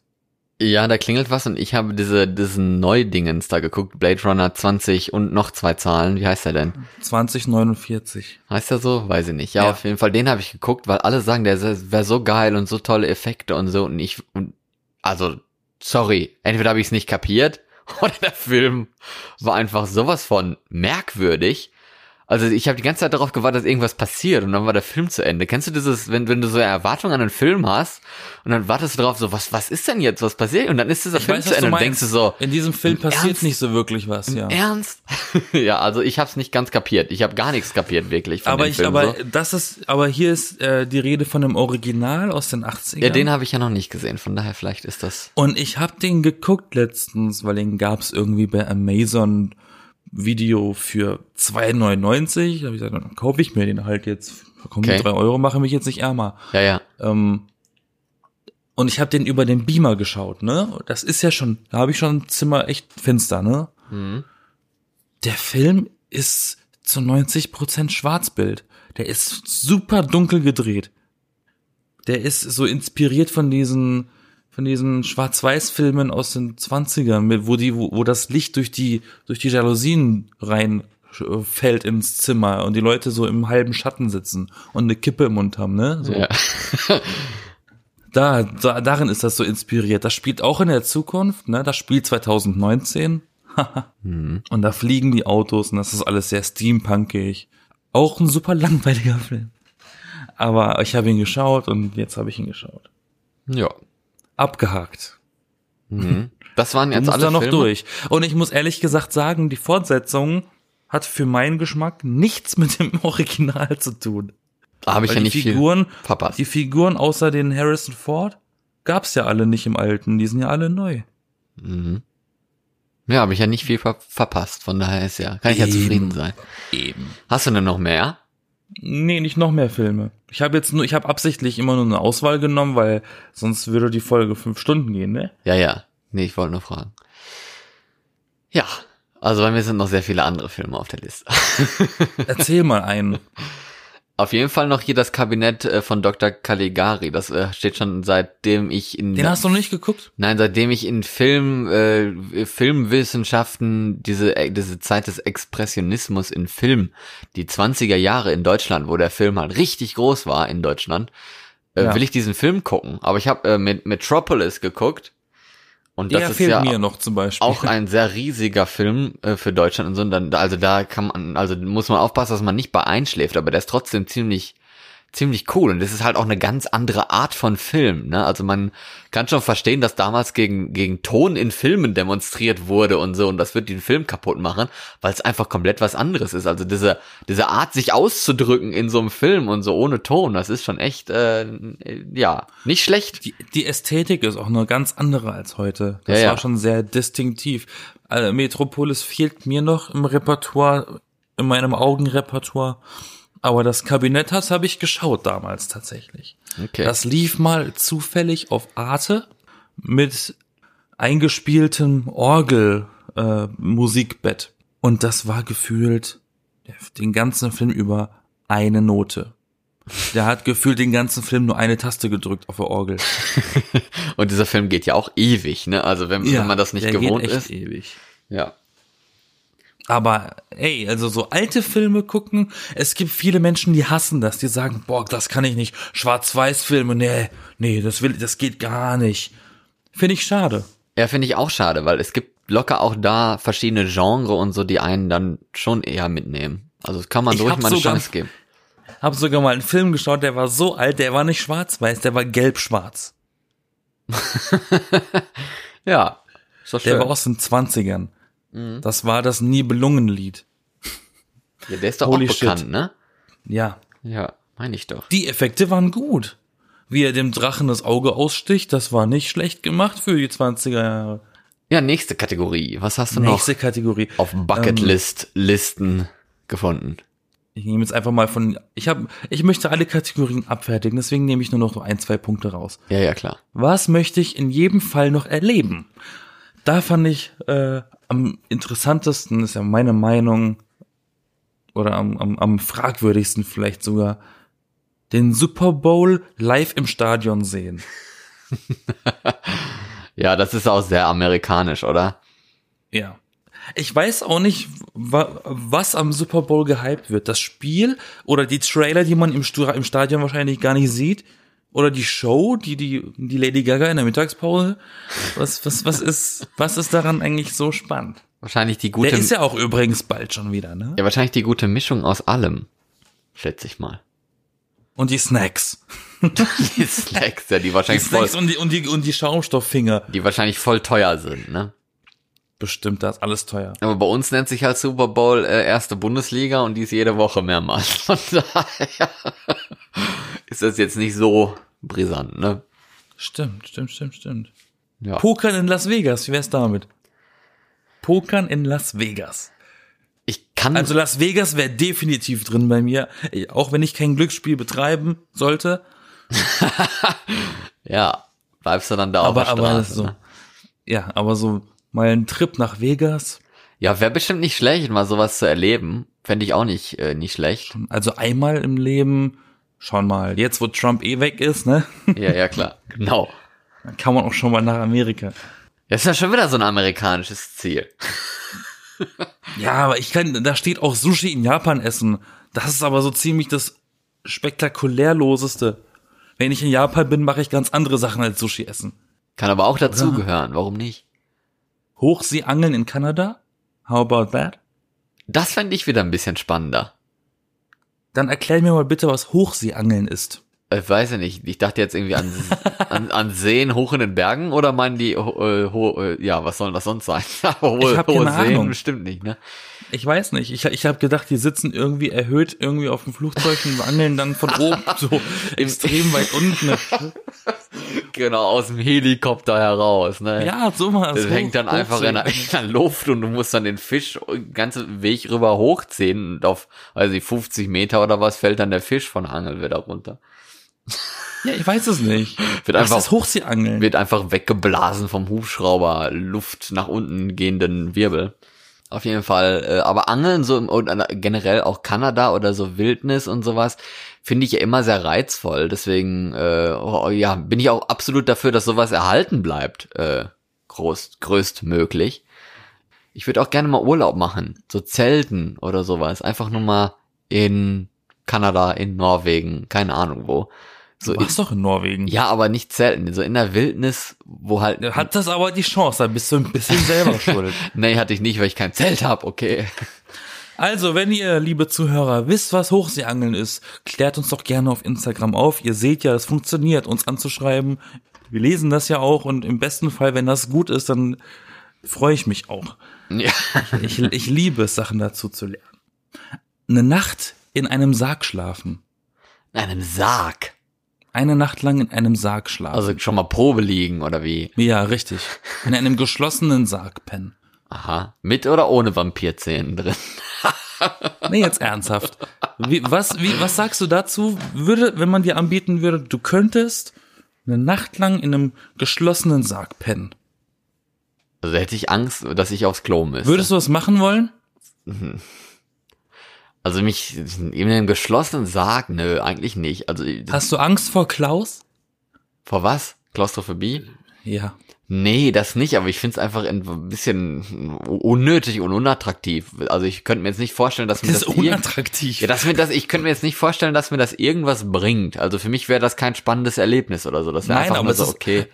Ja, da klingelt was und ich habe diese, diesen Neudingens da geguckt. Blade Runner 20 und noch zwei Zahlen. Wie heißt der denn? 2049. Heißt der so? Weiß ich nicht. Ja, Ja. auf jeden Fall, den habe ich geguckt, weil alle sagen, der wäre so geil und so tolle Effekte und so. Und ich, und, also, sorry, entweder habe ich es nicht kapiert oder der Film war einfach sowas von merkwürdig. Also ich habe die ganze Zeit darauf gewartet, dass irgendwas passiert und dann war der Film zu Ende. Kennst du dieses, wenn, wenn du so eine Erwartung an einen Film hast und dann wartest du drauf, so, was, was ist denn jetzt, was passiert? Und dann ist dieser Film weiß, zu Ende und denkst du so, In diesem Film im passiert Ernst? nicht so wirklich was, ja. Ernst? ja, also ich habe es nicht ganz kapiert. Ich habe gar nichts kapiert, wirklich. Von Aber dem ich, Film aber so. das ist, aber hier ist äh, die Rede von einem Original aus den 80ern. Ja, den habe ich ja noch nicht gesehen, von daher vielleicht ist das. Und ich hab den geguckt letztens, weil den gab's irgendwie bei Amazon Video für 2,99. Da hab ich gesagt, dann kaufe ich mir den halt jetzt. Komm, Okay. drei Euro mache mich jetzt nicht ärmer. Ja, ja. Ähm, und ich habe den über den Beamer geschaut, ne? Das ist ja schon, da habe ich schon ein Zimmer echt finster, ne? Mhm. Der Film ist zu 90 Prozent Schwarzbild. Der ist super dunkel gedreht. Der ist so inspiriert von diesen, von diesen Schwarz-Weiß-Filmen aus den 20ern, mit- wo die, wo, wo das Licht durch die, durch die Jalousien rein äh, fällt ins Zimmer und die Leute so im halben Schatten sitzen und eine Kippe im Mund haben, ne? So. ja. Da, da, darin ist das so inspiriert. Das spielt auch in der Zukunft, ne? Das spielt 2019. Und da fliegen die Autos und das ist alles sehr steampunkig. Auch ein super langweiliger Film. Aber ich habe ihn geschaut und jetzt habe ich ihn geschaut. Ja. Abgehakt. Mhm. Das waren Du jetzt musst alle da noch Filme. durch. Und ich muss ehrlich gesagt sagen, die Fortsetzung hat für meinen Geschmack nichts mit dem Original zu tun. Da habe ich Weil ja nicht Figuren, viel verpasst. die Figuren außer den Harrison Ford gab's ja alle nicht im Alten. Die sind ja alle neu. Mhm. Ja, habe ich ja nicht viel ver verpasst. Von daher ist ja, kann ich ja Eben. zufrieden sein. Eben. Hast du denn noch mehr? Nee, nicht noch mehr Filme. Ich habe jetzt nur, ich habe absichtlich immer nur eine Auswahl genommen, weil sonst würde die Folge fünf Stunden gehen, ne? Ja, ja. Nee, ich wollte nur fragen. Ja. Also bei mir sind noch sehr viele andere Filme auf der Liste. Erzähl mal einen. Auf jeden Fall noch hier das Kabinett äh, von Dr. Caligari. Das äh, steht schon seitdem ich in Den hast du noch nicht geguckt? Nein, seitdem ich in Film, äh, Filmwissenschaften diese, äh, diese Zeit des Expressionismus in Film, die 20er Jahre in Deutschland, wo der Film halt richtig groß war in Deutschland, äh, Ja. will ich diesen Film gucken. Aber ich habe äh, mit Metropolis geguckt. Und das Der ist fehlt ja mir noch zum Beispiel. auch ein sehr riesiger Film äh, für Deutschland und so. Und dann, also da kann man, also muss man aufpassen, dass man nicht bei einschläft, aber der ist trotzdem ziemlich, ziemlich cool. Und das ist halt auch eine ganz andere Art von Film. Ne? Also man kann schon verstehen, dass damals gegen, gegen Ton in Filmen demonstriert wurde und so. Und das wird den Film kaputt machen, weil es einfach komplett was anderes ist. Also diese, diese Art, sich auszudrücken in so einem Film und so ohne Ton, das ist schon echt, äh, ja, nicht schlecht. die, die Ästhetik ist auch eine ganz andere als heute. Das Ja, ja. war schon sehr distinktiv. Also Metropolis fehlt mir noch im Repertoire, in meinem Augenrepertoire. Aber das Kabinett das habe ich geschaut damals tatsächlich. Okay. Das lief mal zufällig auf Arte mit eingespieltem Orgel äh, Musikbett. Und das war gefühlt den ganzen Film über eine Note. Der hat gefühlt den ganzen Film nur eine Taste gedrückt auf der Orgel. Und dieser Film geht ja auch ewig, ne? Also wenn, wenn man das nicht gewohnt geht echt ist. ewig. Ja. Aber ey, also so alte Filme gucken, es gibt viele Menschen, die hassen das, die sagen, boah, das kann ich nicht. Schwarz-Weiß-Filme, nee, nee, das will, das geht gar nicht. Finde ich schade. Ja, finde ich auch schade, weil es gibt locker auch da verschiedene Genre und so, die einen dann schon eher mitnehmen. Also das kann man Ich ruhig mal eine sogar- Chance geben. Hab sogar mal einen Film geschaut, der war so alt, der war nicht schwarz-weiß, der war gelb-schwarz. Ja, ist doch Der schön. war aus den 20ern. Mhm. Das war das Nibelungenlied. ja, der ist doch Holy auch shit. bekannt, ne? Ja. Ja, meine ich doch. Die Effekte waren gut. Wie er dem Drachen das Auge aussticht, das war nicht schlecht gemacht für die 20er Jahre. Ja, nächste Kategorie. Was hast du Nächste noch Kategorie. auf Bucketlist-Listen gefunden? Ich nehme jetzt einfach mal von, ich habe, ich möchte alle Kategorien abfertigen, deswegen nehme ich nur noch ein, zwei Punkte raus. Ja, ja, klar. Was möchte ich in jedem Fall noch erleben? Da fand ich äh, am interessantesten, ist ja meine Meinung, oder am, am, am fragwürdigsten vielleicht sogar, den Super Bowl live im Stadion sehen. Ja, das ist auch sehr amerikanisch, oder? Ja. Ich weiß auch nicht, wa was am Super Bowl gehypt wird. Das Spiel oder die Trailer, die man im, im Stadion wahrscheinlich gar nicht sieht. Oder die Show, die, die, die Lady Gaga in der Mittagspause. Was, was, was ist, was ist daran eigentlich so spannend? Wahrscheinlich die gute, Der ist ja auch übrigens bald schon wieder, ne? ja, wahrscheinlich die gute Mischung aus allem. Schätze ich mal. Und die Snacks. Die Snacks, ja, die Die wahrscheinlich voll, Snacks und die, und die, und die Schaumstofffinger. die wahrscheinlich voll teuer sind, ne? Bestimmt, das ist alles teuer. Aber bei uns nennt sich halt Super Bowl äh, erste Bundesliga und die ist jede Woche mehrmals. Von daher ist das jetzt nicht so brisant, ne? Stimmt, stimmt, stimmt, stimmt. Ja. Pokern in Las Vegas, wie wär's damit? Pokern in Las Ich kann, Also Las Vegas wäre definitiv drin bei mir, Ey, auch wenn ich kein Glücksspiel betreiben sollte. ja, bleibst du dann da Aber, auf der aber Straße, so, ne? ja, aber so mal ein Trip nach Vegas, Ja, wäre bestimmt nicht schlecht, mal sowas zu erleben. Fände ich auch nicht, äh, nicht schlecht. also einmal im Leben, schon mal, jetzt wo Trump eh weg ist, ne, Ja, ja, klar. Genau. dann kann man auch schon mal nach Amerika. Das ist ja schon wieder so ein amerikanisches Ziel. Ja, aber ich kann, da steht auch Sushi in Japan essen. Das ist aber so ziemlich das spektakulärloseste. Wenn ich in Japan bin, mache ich ganz andere Sachen als Sushi essen. Kann aber auch dazugehören. Warum nicht? Hochseeangeln in Kanada? How about that? Das fände ich wieder ein bisschen spannender. Dann erklär mir mal bitte, was Hochseeangeln ist. Ich weiß ja nicht. Ich dachte jetzt irgendwie an, an, an Seen hoch in den Bergen oder meinen die, ho, äh, ho, äh, ja, was soll das sonst sein? hohe, Ich hab hohe keine Seen Ahnung. bestimmt nicht, ne? Ich weiß nicht. Ich, ich habe gedacht, die sitzen irgendwie erhöht irgendwie auf dem Flugzeug und angeln dann von oben so extrem weit unten. Genau, aus dem Helikopter heraus, ne? Ja, sowas. Das Hoch- hängt dann einfach in der, in der Luft und du musst dann den Fisch den ganzen Weg rüber hochziehen und auf, weiß ich, 50 Meter oder was fällt dann der Fisch von der Angel wieder runter. Ja, ich weiß es nicht. Wird Was einfach, ist Hochseeangeln? wird einfach weggeblasen vom Hubschrauber, Luft nach unten gehenden Wirbel. Auf jeden Fall, äh, aber Angeln so im- und äh, generell auch Kanada oder so Wildnis und sowas finde ich ja immer sehr reizvoll. Deswegen äh, oh, ja, bin ich auch absolut dafür, dass sowas erhalten bleibt, äh, groß, größtmöglich. Ich würde auch gerne mal Urlaub machen, so Zelten oder sowas, einfach nur mal in Kanada, in Norwegen, keine Ahnung wo. So Du warst doch in Norwegen. ja, aber nicht selten. So in der Wildnis, wo halt. Hat das aber die Chance, da bist du ein bisschen selber schuld. Nee, hatte ich nicht, weil ich kein Zelt hab, okay. Also, wenn ihr, liebe Zuhörer, wisst, was Hochseeangeln ist, klärt uns doch gerne auf Instagram auf. Ihr seht ja, es funktioniert, uns anzuschreiben. Wir lesen das ja auch und im besten Fall, wenn das gut ist, dann freue ich mich auch. Ja. Ich, ich liebe es, Sachen dazu zu lernen. Eine Nacht in einem Sarg schlafen. In einem Sarg. Eine Nacht lang in einem Sarg schlafen. Also schon mal Probe liegen, oder wie? ja, richtig. In einem geschlossenen Sarg pennen. Aha. Mit oder ohne Vampirzähnen drin? Nee, jetzt ernsthaft. Wie, was, wie, was sagst du dazu? Würde, wenn man dir anbieten würde, du könntest eine Nacht lang in einem geschlossenen Sarg pennen. Also hätte ich Angst, dass ich aufs Klo müsste. Würdest du das machen wollen? Also mich in einem geschlossenen Sarg, nö, eigentlich nicht. Also Hast du Angst vor Klaus? vor was? Klaustrophobie? Ja. Nee, das nicht, aber ich find's einfach ein bisschen unnötig und unattraktiv. Also ich könnte mir jetzt nicht vorstellen, dass mir Das das, ist unattraktiv. Ja, dass mir das, ich könnte mir jetzt nicht vorstellen, dass mir das irgendwas bringt. Also für mich wäre das kein spannendes Erlebnis oder so. Das wäre einfach nur so, okay.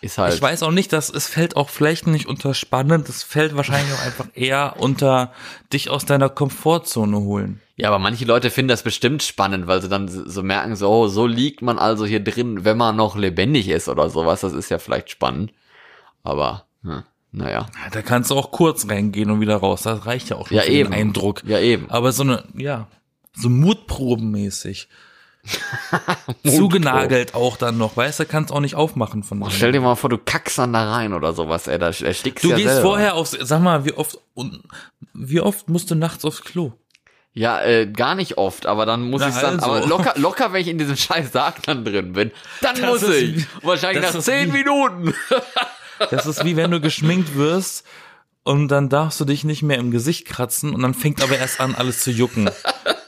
ist halt. Ich weiß auch nicht, dass es fällt auch vielleicht nicht unter spannend, es fällt wahrscheinlich auch einfach eher unter dich aus deiner Komfortzone holen. Ja, aber manche Leute finden das bestimmt spannend, weil sie dann so merken, so, oh, so liegt man also hier drin, wenn man noch lebendig ist oder sowas. Das ist ja vielleicht spannend. Aber, hm, naja. Ja, Da kannst du auch kurz reingehen und wieder raus. Das reicht ja auch schon Ja, für eben. den Eindruck. Ja, eben. Aber so eine, ja, so mutprobenmäßig. Zugenagelt auch dann noch, weißt du, kannst auch nicht aufmachen von Oh, stell dir mal vor, du kackst dann da rein oder sowas, ey, da erstickst Du ja gehst selber. vorher aufs, sag mal, wie oft, und wie oft musst du nachts aufs Klo? Ja, äh, gar nicht oft, aber dann muss Na ich dann, also. aber locker, locker, wenn ich in diesem scheiß Sarg dann drin bin, dann Das muss ich. wie- Wahrscheinlich nach zehn wie- Minuten. Das ist wie wenn du geschminkt wirst und dann darfst du dich nicht mehr im Gesicht kratzen und dann fängt aber erst an, alles zu jucken.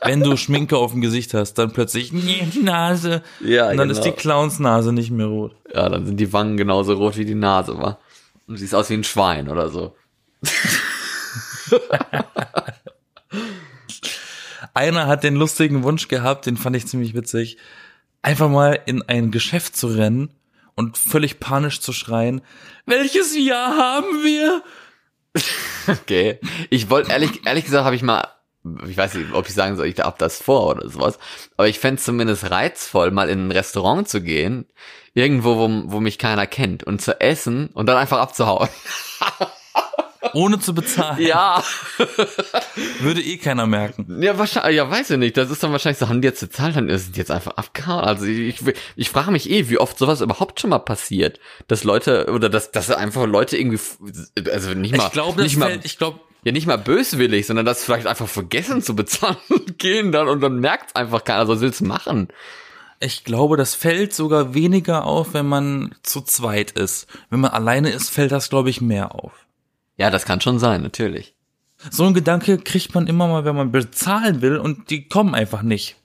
Wenn du Schminke auf dem Gesicht hast, dann plötzlich, nee, die Nase. Ja, und dann genau. ist die Clownsnase nicht mehr rot. Ja, dann sind die Wangen genauso rot wie die Nase, war. Und siehst aus wie ein Schwein oder so. Einer hat den lustigen Wunsch gehabt, den fand ich ziemlich witzig, einfach mal in ein Geschäft zu rennen und völlig panisch zu schreien, welches Jahr haben wir? Okay. Ich wollte, ehrlich, ehrlich gesagt, habe ich mal, ich weiß nicht, ob ich sagen soll, ich hab das vor oder sowas, aber ich fänd's zumindest reizvoll, mal in ein Restaurant zu gehen, irgendwo, wo, wo mich keiner kennt, und zu essen und dann einfach abzuhauen. Ohne zu bezahlen. Ja. Würde eh keiner merken. Ja, wahrscheinlich, ja, weiß ich nicht. Das ist dann wahrscheinlich so, haben die jetzt bezahlt, dann ist es jetzt einfach abgehauen. Also ich, ich, ich frage mich eh, wie oft sowas überhaupt schon mal passiert. Dass Leute, oder dass, dass einfach Leute irgendwie, also nicht mal, Ich glaube, nicht mal, ich glaube, ja nicht mal böswillig, sondern das vielleicht einfach vergessen zu bezahlen und gehen dann und dann merkt's einfach keiner, so will's machen. ich glaube, das fällt sogar weniger auf, wenn man zu zweit ist. Wenn man alleine ist, fällt das, glaube ich, mehr auf. Ja, das kann schon sein, natürlich. So ein Gedanke kriegt man immer mal, wenn man bezahlen will und die kommen einfach nicht.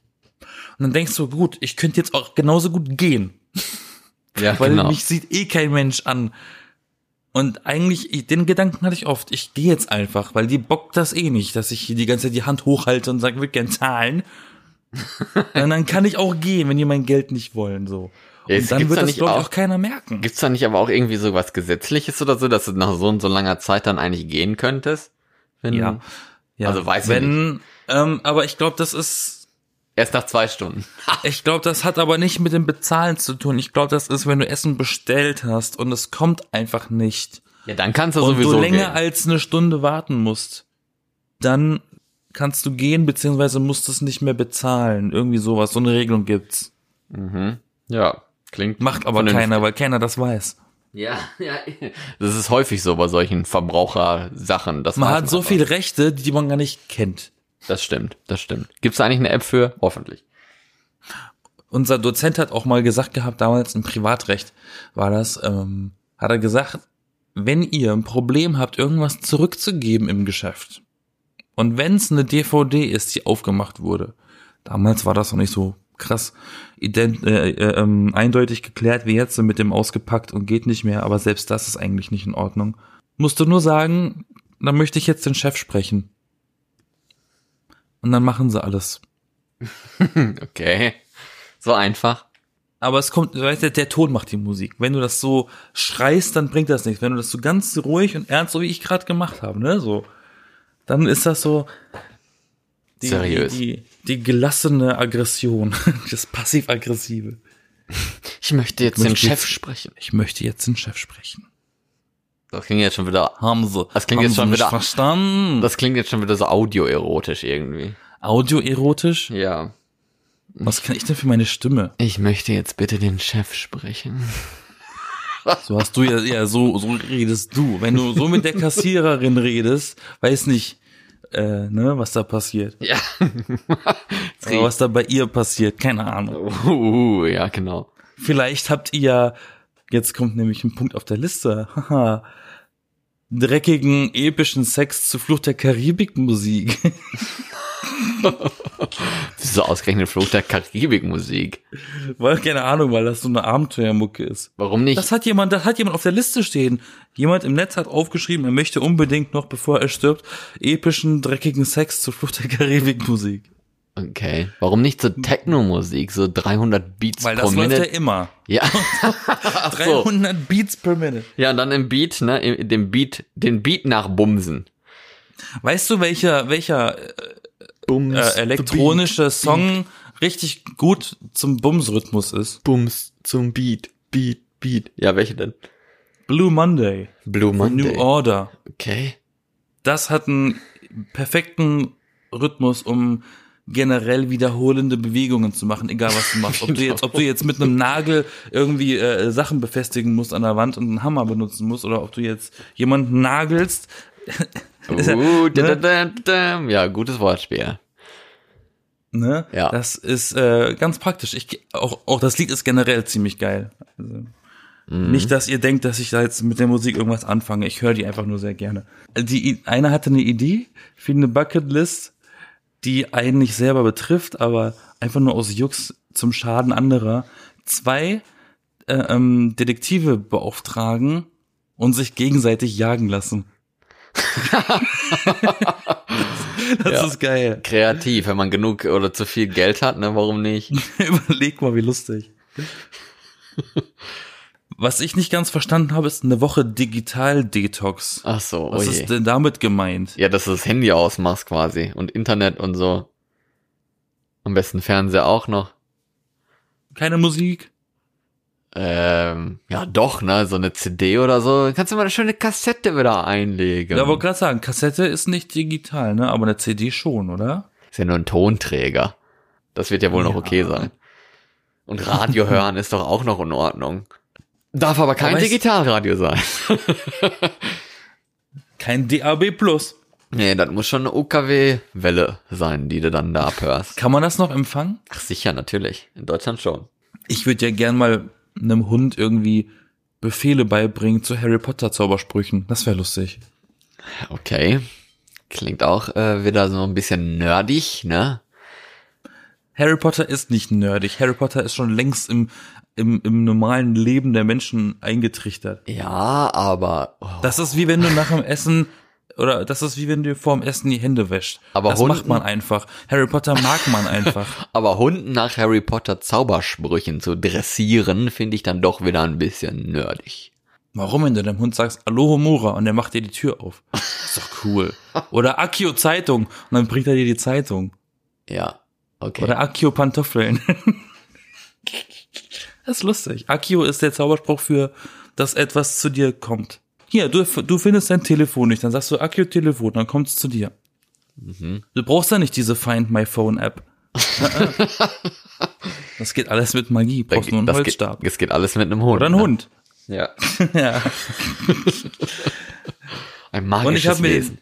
Und dann denkst du, gut, ich könnte jetzt auch genauso gut gehen, Ja, weil genau. mich sieht eh kein Mensch an. Und eigentlich, ich- den Gedanken hatte ich oft, ich gehe jetzt einfach, weil die bockt das eh nicht, dass ich die ganze Zeit die Hand hochhalte und sage, ich will gern zahlen. und dann kann ich auch gehen, wenn die mein Geld nicht wollen, so. Es Und dann wird da das, nicht glaube auch- auch keiner merken. Gibt's da nicht aber auch irgendwie so was Gesetzliches oder so, dass du nach so und so langer Zeit dann eigentlich gehen könntest? Wenn, Ja. Ja, Also weiß ich wenn, ähm, aber ich glaube, das ist, Erst nach zwei Stunden. ich glaube, das hat aber nicht mit dem Bezahlen zu tun. Ich glaube, das ist, wenn du Essen bestellt hast und es kommt einfach nicht. Ja, dann kannst du und sowieso du länger gehen. als eine Stunde warten musst, dann kannst du gehen, beziehungsweise musst es nicht mehr bezahlen. Irgendwie sowas, so eine Regelung gibt's. Ja, klingt. Macht aber vernünftig. keiner, weil keiner das weiß. Ja, ja. Das ist häufig so bei solchen Verbrauchersachen. Das Man hat so einfach. viele Rechte, die man gar nicht kennt. Das stimmt, das stimmt. Gibt's da eigentlich eine App für? Hoffentlich. unser Dozent hat auch mal gesagt gehabt, damals im Privatrecht war das, ähm, hat er gesagt, wenn ihr ein Problem habt, irgendwas zurückzugeben im Geschäft und wenn es eine DVD ist, die aufgemacht wurde, damals war das noch nicht so krass ident äh, äh, ähm, eindeutig geklärt wie jetzt mit dem ausgepackt und geht nicht mehr, aber selbst das ist eigentlich nicht in Ordnung. Musst du nur sagen, dann möchte ich jetzt den Chef sprechen. Und dann machen sie alles. Okay. So einfach. Aber es kommt, weißt du, der Ton macht die Musik. Wenn du das so schreist, dann bringt das nichts. Wenn du das so ganz ruhig und ernst, so wie ich gerade gemacht habe, ne, so, dann ist das so die, Seriös. Die, die gelassene Aggression, das passiv-aggressive. Ich möchte jetzt den möchte Chef jetzt- sprechen. Ich möchte jetzt den Chef sprechen. Das klingt jetzt schon wieder, Haben Sie? Das klingt jetzt schon wieder- verstanden? das klingt jetzt schon wieder so audioerotisch irgendwie. Audioerotisch? Ja. Was kann ich denn für meine Stimme? Ich möchte jetzt bitte den Chef sprechen. So hast du ja, ja, so, so redest du. Wenn du so mit der Kassiererin redest, weiß nicht, äh, ne, was da passiert. Ja. Aber was da bei ihr passiert, keine Ahnung. uh, ja, genau. Vielleicht habt ihr ja, jetzt kommt nämlich ein Punkt auf der Liste, haha, dreckigen, epischen Sex zu Flucht der Karibik Musik. So ausgerechnet Fluch der Karibik Musik. weil, keine Ahnung, weil das so eine Abenteuermucke ist. Warum nicht? Das hat jemand, das hat jemand auf der Liste stehen. Jemand im Netz hat aufgeschrieben, er möchte unbedingt noch, bevor er stirbt, epischen, dreckigen Sex zu Flucht der Karibik Musik. Okay. Warum nicht so Techno-Musik, so 300 Beats Weil pro das läuft ja Minute? immer. Ja. Ach so. 300 Beats per Minute. Ja, und dann im Beat, ne, im- dem Beat, den Beat nachbumsen. Weißt du, welcher, welcher Bums. äh, elektronische Song richtig gut zum Bumsrhythmus ist? Bums zum Beat, Beat, Beat. Ja, welche denn? Blue Monday. Blue Monday. New Order. Okay. Das hat einen perfekten Rhythmus, um generell wiederholende Bewegungen zu machen, egal was du machst. Ob du jetzt, ob du jetzt mit einem Nagel irgendwie äh, Sachen befestigen musst an der Wand und einen Hammer benutzen musst, oder ob du jetzt jemanden nagelst. Uh, da, da, da. Ja, gutes Wortspiel. Ne? Ja. Das ist äh, ganz praktisch. Ich, auch, auch das Lied ist generell ziemlich geil. Also, Nicht, dass ihr denkt, dass ich da jetzt mit der Musik irgendwas anfange. Ich höre die einfach nur sehr gerne. Die, einer hatte eine Idee für eine Bucketlist, die einen nicht selber betrifft, aber einfach nur aus Jux zum Schaden anderer. Zwei äh, ähm, Detektive beauftragen und sich gegenseitig jagen lassen. das Ja. ist geil. Kreativ, wenn man genug oder zu viel Geld hat, ne, warum nicht? Überleg mal, wie lustig. Was ich nicht ganz verstanden habe, ist eine Woche Digital-Detox. Ach so, oh Was je. ist denn damit gemeint? Ja, dass du das Handy ausmachst quasi und Internet und so. Am besten Fernseher auch noch. Keine Musik? Ähm, ja doch, ne, so eine CD oder so. Kannst du mal eine schöne Kassette wieder einlegen. Ja, wollte gerade sagen, Kassette ist nicht digital, ne? Aber eine CD schon, oder? Ist ja nur ein Tonträger. Das wird ja wohl noch Ja. okay sein. Und Radio hören ist doch auch noch in Ordnung. Darf aber kein Aber Digitalradio sein. Kein DAB Plus. Nee, das muss schon eine UKW-Welle sein, die du dann da abhörst. Kann man das noch empfangen? Ach sicher, natürlich. In Deutschland schon. Ich würde ja gern mal einem Hund irgendwie Befehle beibringen zu Harry Potter Zaubersprüchen. Das wäre lustig. Okay. Klingt auch äh, wieder so ein bisschen nerdig, ne? Harry Potter ist nicht nerdig. Harry Potter ist schon längst im, im, im normalen Leben der Menschen eingetrichtert. Ja, aber oh, Das ist wie wenn du nach dem Essen oder das ist wie wenn du vor dem Essen die Hände wäscht. Aber das Hunden- macht man einfach. Harry Potter mag man einfach. aber Hunden nach Harry Potter Zaubersprüchen zu dressieren, finde ich dann doch wieder ein bisschen nerdig. Warum, wenn du dem Hund sagst, Alohomora und der macht dir die Tür auf? Ist doch cool. Oder Akio Zeitung und dann bringt er dir die Zeitung. Ja, okay. Oder Akio Pantoffeln. das ist lustig. Akio ist der Zauberspruch für, dass etwas zu dir kommt. Hier, du, du findest dein Telefon nicht, dann sagst du Akio Telefon, dann kommt es zu dir. Mhm. Du brauchst ja nicht diese Find My Phone App. das geht alles mit Magie. Du brauchst nur einen das, geht, Holzstab. das geht alles mit einem Hund. Oder einen ne? Hund. Ja. Ja. Ein magisches Und ich habe mir Wesen.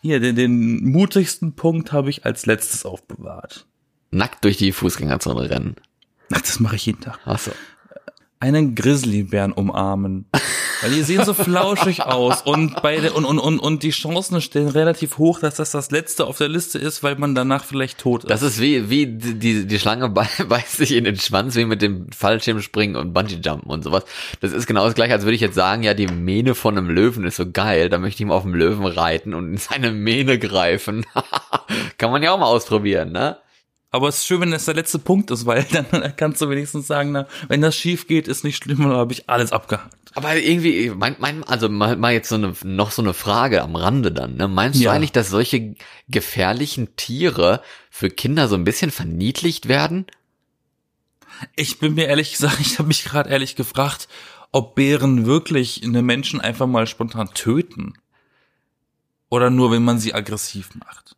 hier, den, den mutigsten Punkt habe ich als letztes aufbewahrt. Nackt durch die Fußgängerzone rennen. Ach, das mache ich jeden Tag. Ach so. einen Grizzlybären umarmen. Weil die sehen so flauschig aus und beide und, und, und, und die Chancen stehen relativ hoch, dass das das letzte auf der Liste ist, weil man danach vielleicht tot ist. Das ist wie, wie die, die Schlange bei- beißt sich in den Schwanz, wie mit dem Fallschirmspringen und Bungee-Jumpen und sowas. Das ist genau das gleiche, als würde ich jetzt sagen, ja, die Mähne von einem Löwen ist so geil, da möchte ich mal auf dem Löwen reiten und in seine Mähne greifen. Kann man ja auch mal ausprobieren, ne? Aber es ist schön, wenn das der letzte Punkt ist, weil dann kannst du wenigstens sagen, na, wenn das schief geht, ist nicht schlimm, oder habe ich alles abgehakt. Aber irgendwie, mein, mein, also mal, mal jetzt so eine, noch so eine Frage am Rande dann, ne? Meinst Ja. du eigentlich, dass solche gefährlichen Tiere für Kinder so ein bisschen verniedlicht werden? Ich bin mir ehrlich gesagt, ich habe mich gerade ehrlich gefragt, ob Bären wirklich eine Menschen einfach mal spontan töten. Oder nur, wenn man sie aggressiv macht.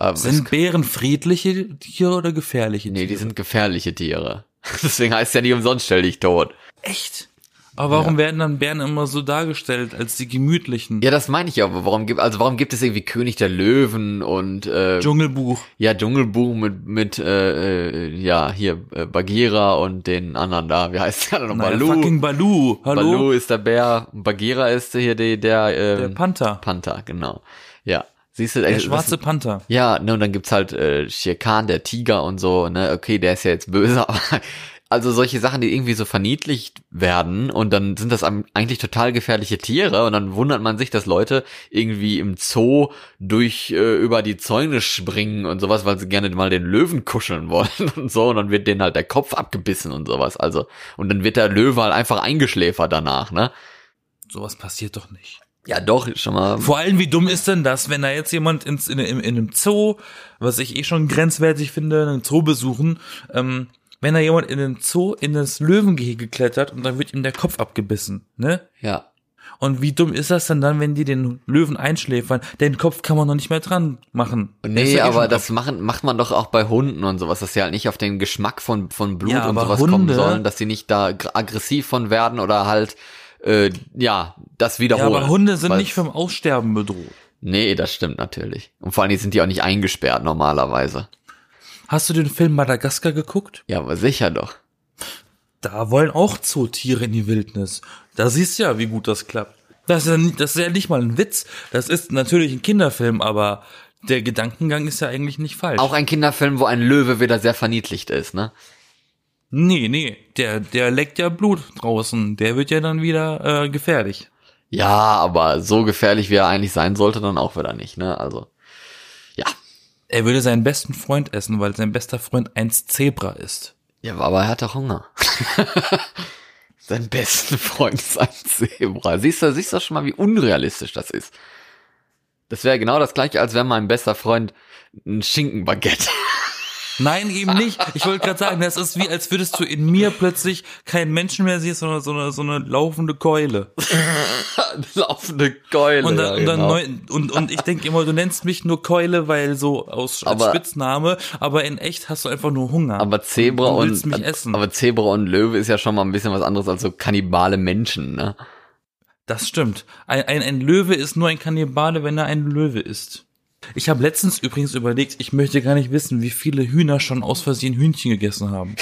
Aber Sind Bären friedliche Tiere oder gefährliche nee, Tiere? die sind gefährliche Tiere. Deswegen heißt ja nicht umsonst stell dich tot. Echt? Aber warum werden dann Bären immer so dargestellt als die gemütlichen? Ja, das meine ich ja. aber Warum gibt, also warum gibt es irgendwie König der Löwen und äh, Dschungelbuch. ja Dschungelbuch mit mit äh, äh, ja hier äh, Bagheera und den anderen da. Wie heißt der noch? Naja, Balu. fucking Balu. Hallo? Balu ist der Bär. Bagheera ist hier der der, Der ähm, Panther. Panther, genau. Ja, siehst du, Der äh, schwarze das, Panther. ja, ne, und dann gibt's halt äh, Shere Khan, der Tiger und so, ne, okay, der ist ja jetzt böse, aber also solche Sachen, die irgendwie so verniedlicht werden und dann sind das eigentlich total gefährliche Tiere und dann wundert man sich, dass Leute irgendwie im Zoo durch äh, über die Zäune springen und sowas, weil sie gerne mal den Löwen kuscheln wollen und so und dann wird denen halt der Kopf abgebissen und sowas. Also und dann wird der Löwe halt einfach eingeschläfert danach, ne? Sowas passiert doch nicht. Ja, doch, schon mal. Vor allem, wie dumm ist denn das, wenn da jetzt jemand ins, in, in, in einem Zoo, was ich eh schon grenzwertig finde, einen Zoo besuchen, ähm, wenn da jemand in den Zoo in das Löwengehege klettert und dann wird ihm der Kopf abgebissen, ne? Ja. Und wie dumm ist das denn dann, wenn die den Löwen einschläfern? Den Kopf kann man noch nicht mehr dran machen. Nee, ja eh aber das machen, macht man doch auch bei Hunden und sowas, dass sie halt nicht auf den Geschmack von, von Blut ja, und sowas Hunde, kommen sollen, dass sie nicht da aggressiv von werden oder halt, äh, ja, das wiederholen. Ja, aber Hunde sind nicht vom Aussterben bedroht. Nee, das stimmt natürlich. Und vor allem sind die auch nicht eingesperrt normalerweise. Hast du den Film Madagaskar geguckt? Ja, aber sicher doch. Da wollen auch Zootiere in die Wildnis. Da siehst du ja, wie gut das klappt. Das ist, ja, das ist ja nicht mal ein Witz. Das ist natürlich ein Kinderfilm, aber der Gedankengang ist ja eigentlich nicht falsch. Auch ein Kinderfilm, wo ein Löwe wieder sehr verniedlicht ist, ne? Nee, nee, der, der leckt ja Blut draußen. Der wird ja dann wieder äh, gefährlich. Ja, aber so gefährlich, wie er eigentlich sein sollte, dann auch wieder nicht, ne? Also. Er würde seinen besten Freund essen, weil sein bester Freund ein Zebra ist. Ja, aber er hat doch Hunger. Sein besten Freund ist ein Zebra. Siehst du, siehst du schon mal, wie unrealistisch das ist? Das wäre genau das gleiche, als wäre mein bester Freund ein Schinkenbaguette. Nein, eben nicht. Ich wollte gerade sagen, das ist wie, als würdest du in mir plötzlich keinen Menschen mehr sehen, sondern so eine, so eine laufende Keule. laufende Keule. Und, dann, ja, und, dann genau. und, und ich denke immer, du nennst mich nur Keule, weil so aus aber, Spitzname, aber in echt hast du einfach nur Hunger. Aber Zebra und, mich essen. aber Zebra und Löwe ist ja schon mal ein bisschen was anderes als so kannibale Menschen, ne? Das stimmt. Ein, ein, ein Löwe ist nur ein Kannibale, wenn er ein Löwe ist. Ich habe letztens übrigens überlegt, ich möchte gar nicht wissen, wie viele Hühner schon aus Versehen Hühnchen gegessen haben.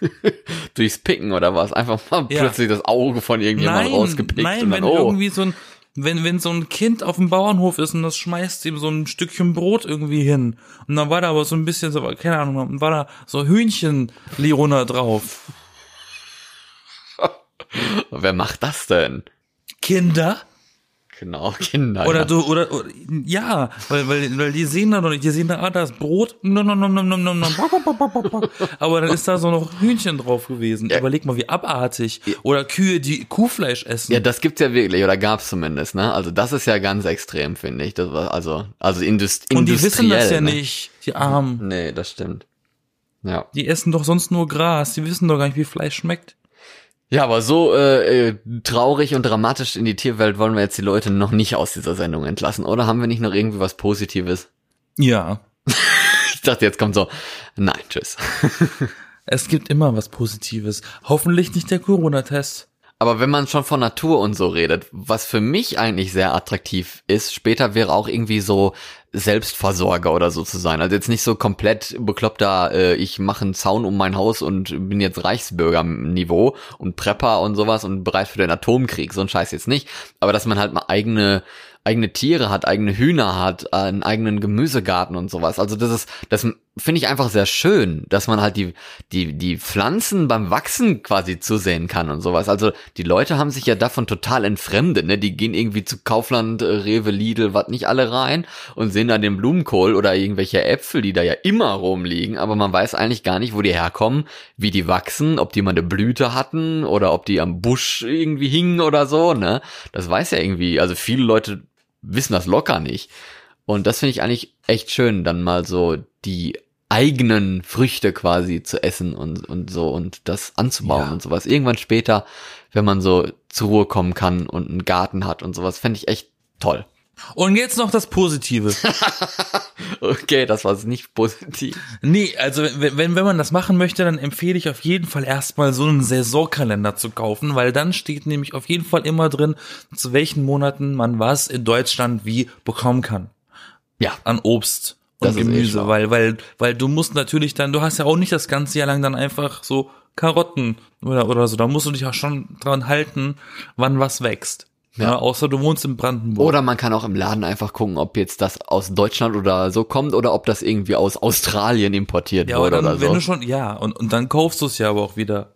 Durchs Picken oder was? Einfach mal ja. plötzlich das Auge von irgendjemandem rausgepickt. Nein, und dann, wenn oh. irgendwie so ein, wenn, wenn so ein Kind auf dem Bauernhof ist und das schmeißt ihm so ein Stückchen Brot irgendwie hin. Und dann war da aber so ein bisschen so, keine Ahnung, war da so Hühnchen-Lirona drauf. Wer macht das denn? Kinder? Genau, Kinder. Oder ja. du, oder, oder, ja, weil, weil, weil die sehen da noch nicht, die sehen da, ah, da ist Brot, nom, nom, nom, nom, nom, nom, aber dann ist da so noch Hühnchen drauf gewesen. Ja. Überleg mal, wie abartig. Oder Kühe, die Kuhfleisch essen. Ja, das gibt's ja wirklich, oder gab's zumindest, ne? Also das ist ja ganz extrem, finde ich. Das war, also, also indust Und die wissen das ja ne? nicht, die Armen. Nee, das stimmt. Ja. Die essen doch sonst nur Gras, die wissen doch gar nicht, wie Fleisch schmeckt. Ja, aber so äh, äh, traurig und dramatisch in die Tierwelt wollen wir jetzt die Leute noch nicht aus dieser Sendung entlassen, oder haben wir nicht noch irgendwie was Positives? Ja. ich dachte, jetzt kommt so, nein, tschüss. es gibt immer was Positives. Hoffentlich nicht der Corona-Test. Aber wenn man schon von Natur und so redet, was für mich eigentlich sehr attraktiv ist, später wäre auch irgendwie so Selbstversorger oder so zu sein. Also jetzt nicht so komplett bekloppter, äh, ich mache einen Zaun um mein Haus und bin jetzt Reichsbürger-Niveau und Prepper und sowas und bereit für den Atomkrieg. So ein Scheiß jetzt nicht. Aber dass man halt mal eigene eigene Tiere hat, eigene Hühner hat, einen eigenen Gemüsegarten und sowas. Also das ist, das finde ich einfach sehr schön, dass man halt die, die, die Pflanzen beim Wachsen quasi zusehen kann und sowas. Also die Leute haben sich ja davon total entfremdet, ne? Die gehen irgendwie zu Kaufland, äh, Rewe, Lidl, was nicht alle rein und sehen da den Blumenkohl oder irgendwelche Äpfel, die da ja immer rumliegen, aber man weiß eigentlich gar nicht, wo die herkommen, wie die wachsen, ob die mal eine Blüte hatten oder ob die am Busch irgendwie hingen oder so, ne? Das weiß ja irgendwie, also viele Leute wissen das locker nicht. Und das finde ich eigentlich echt schön, dann mal so die eigenen Früchte quasi zu essen und, und so und das anzubauen ja. und sowas. Irgendwann später, wenn man so zur Ruhe kommen kann und einen Garten hat und sowas, fände ich echt toll. Und jetzt noch das Positive. okay, das war nicht positiv. Nee, also wenn, wenn man das machen möchte, dann empfehle ich auf jeden Fall erstmal so einen Saisonkalender zu kaufen, weil dann steht nämlich auf jeden Fall immer drin, zu welchen Monaten man was in Deutschland wie bekommen kann. Ja. An Obst und das Gemüse, weil, weil, weil du musst natürlich dann, du hast ja auch nicht das ganze Jahr lang dann einfach so Karotten oder, oder so, da musst du dich auch schon dran halten, wann was wächst. Ja. Ja. außer du wohnst in Brandenburg. Oder man kann auch im Laden einfach gucken, ob jetzt das aus Deutschland oder so kommt oder ob das irgendwie aus Australien importiert ja, wurde dann, oder wenn so. du schon, ja, und, und dann kaufst du es ja aber auch wieder.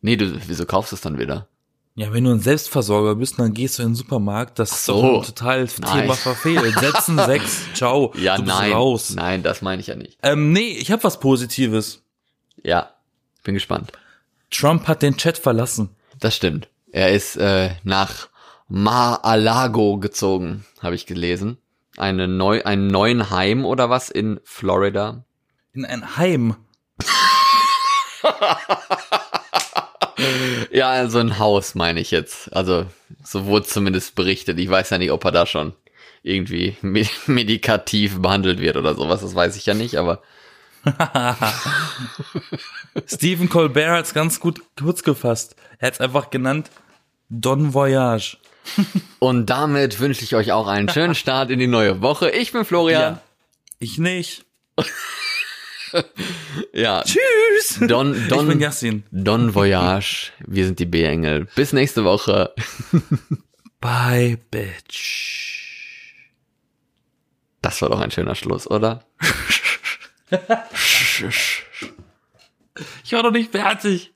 Nee, du, wieso kaufst du es dann wieder? Ja, wenn du ein Selbstversorger bist, dann gehst du in den Supermarkt. Das ist so. ein total Nein. Thema verfehlt. Setzen sechs, ciao. Ja, du bist nein. raus. Nein, das meine ich ja nicht. Ähm, nee, ich habe was Positives. Ja, bin gespannt. Trump hat den Chat verlassen. Das stimmt. Er ist äh, nach Mar-a-Lago gezogen, habe ich gelesen. Eine neu, einen neuen Heim oder was in Florida. In ein Heim. Ja, also ein Haus meine ich jetzt. Also so wurde zumindest berichtet. Ich weiß ja nicht, ob er da schon irgendwie me- medikativ behandelt wird oder sowas. Das weiß ich ja nicht, aber Stephen Colbert hat's ganz gut kurz gefasst. Er hat's einfach genannt Don Voyage. und damit wünsche ich euch auch einen schönen Start in die neue Woche. Ich bin Florian. Ich nicht. Ja. Tschüss. Don, ich bin Don, Yassin. Don Voyage. Wir sind die B-Engel. Bis nächste Woche. Bye, bitch. Das war doch ein schöner Schluss, oder? Ich war noch nicht fertig.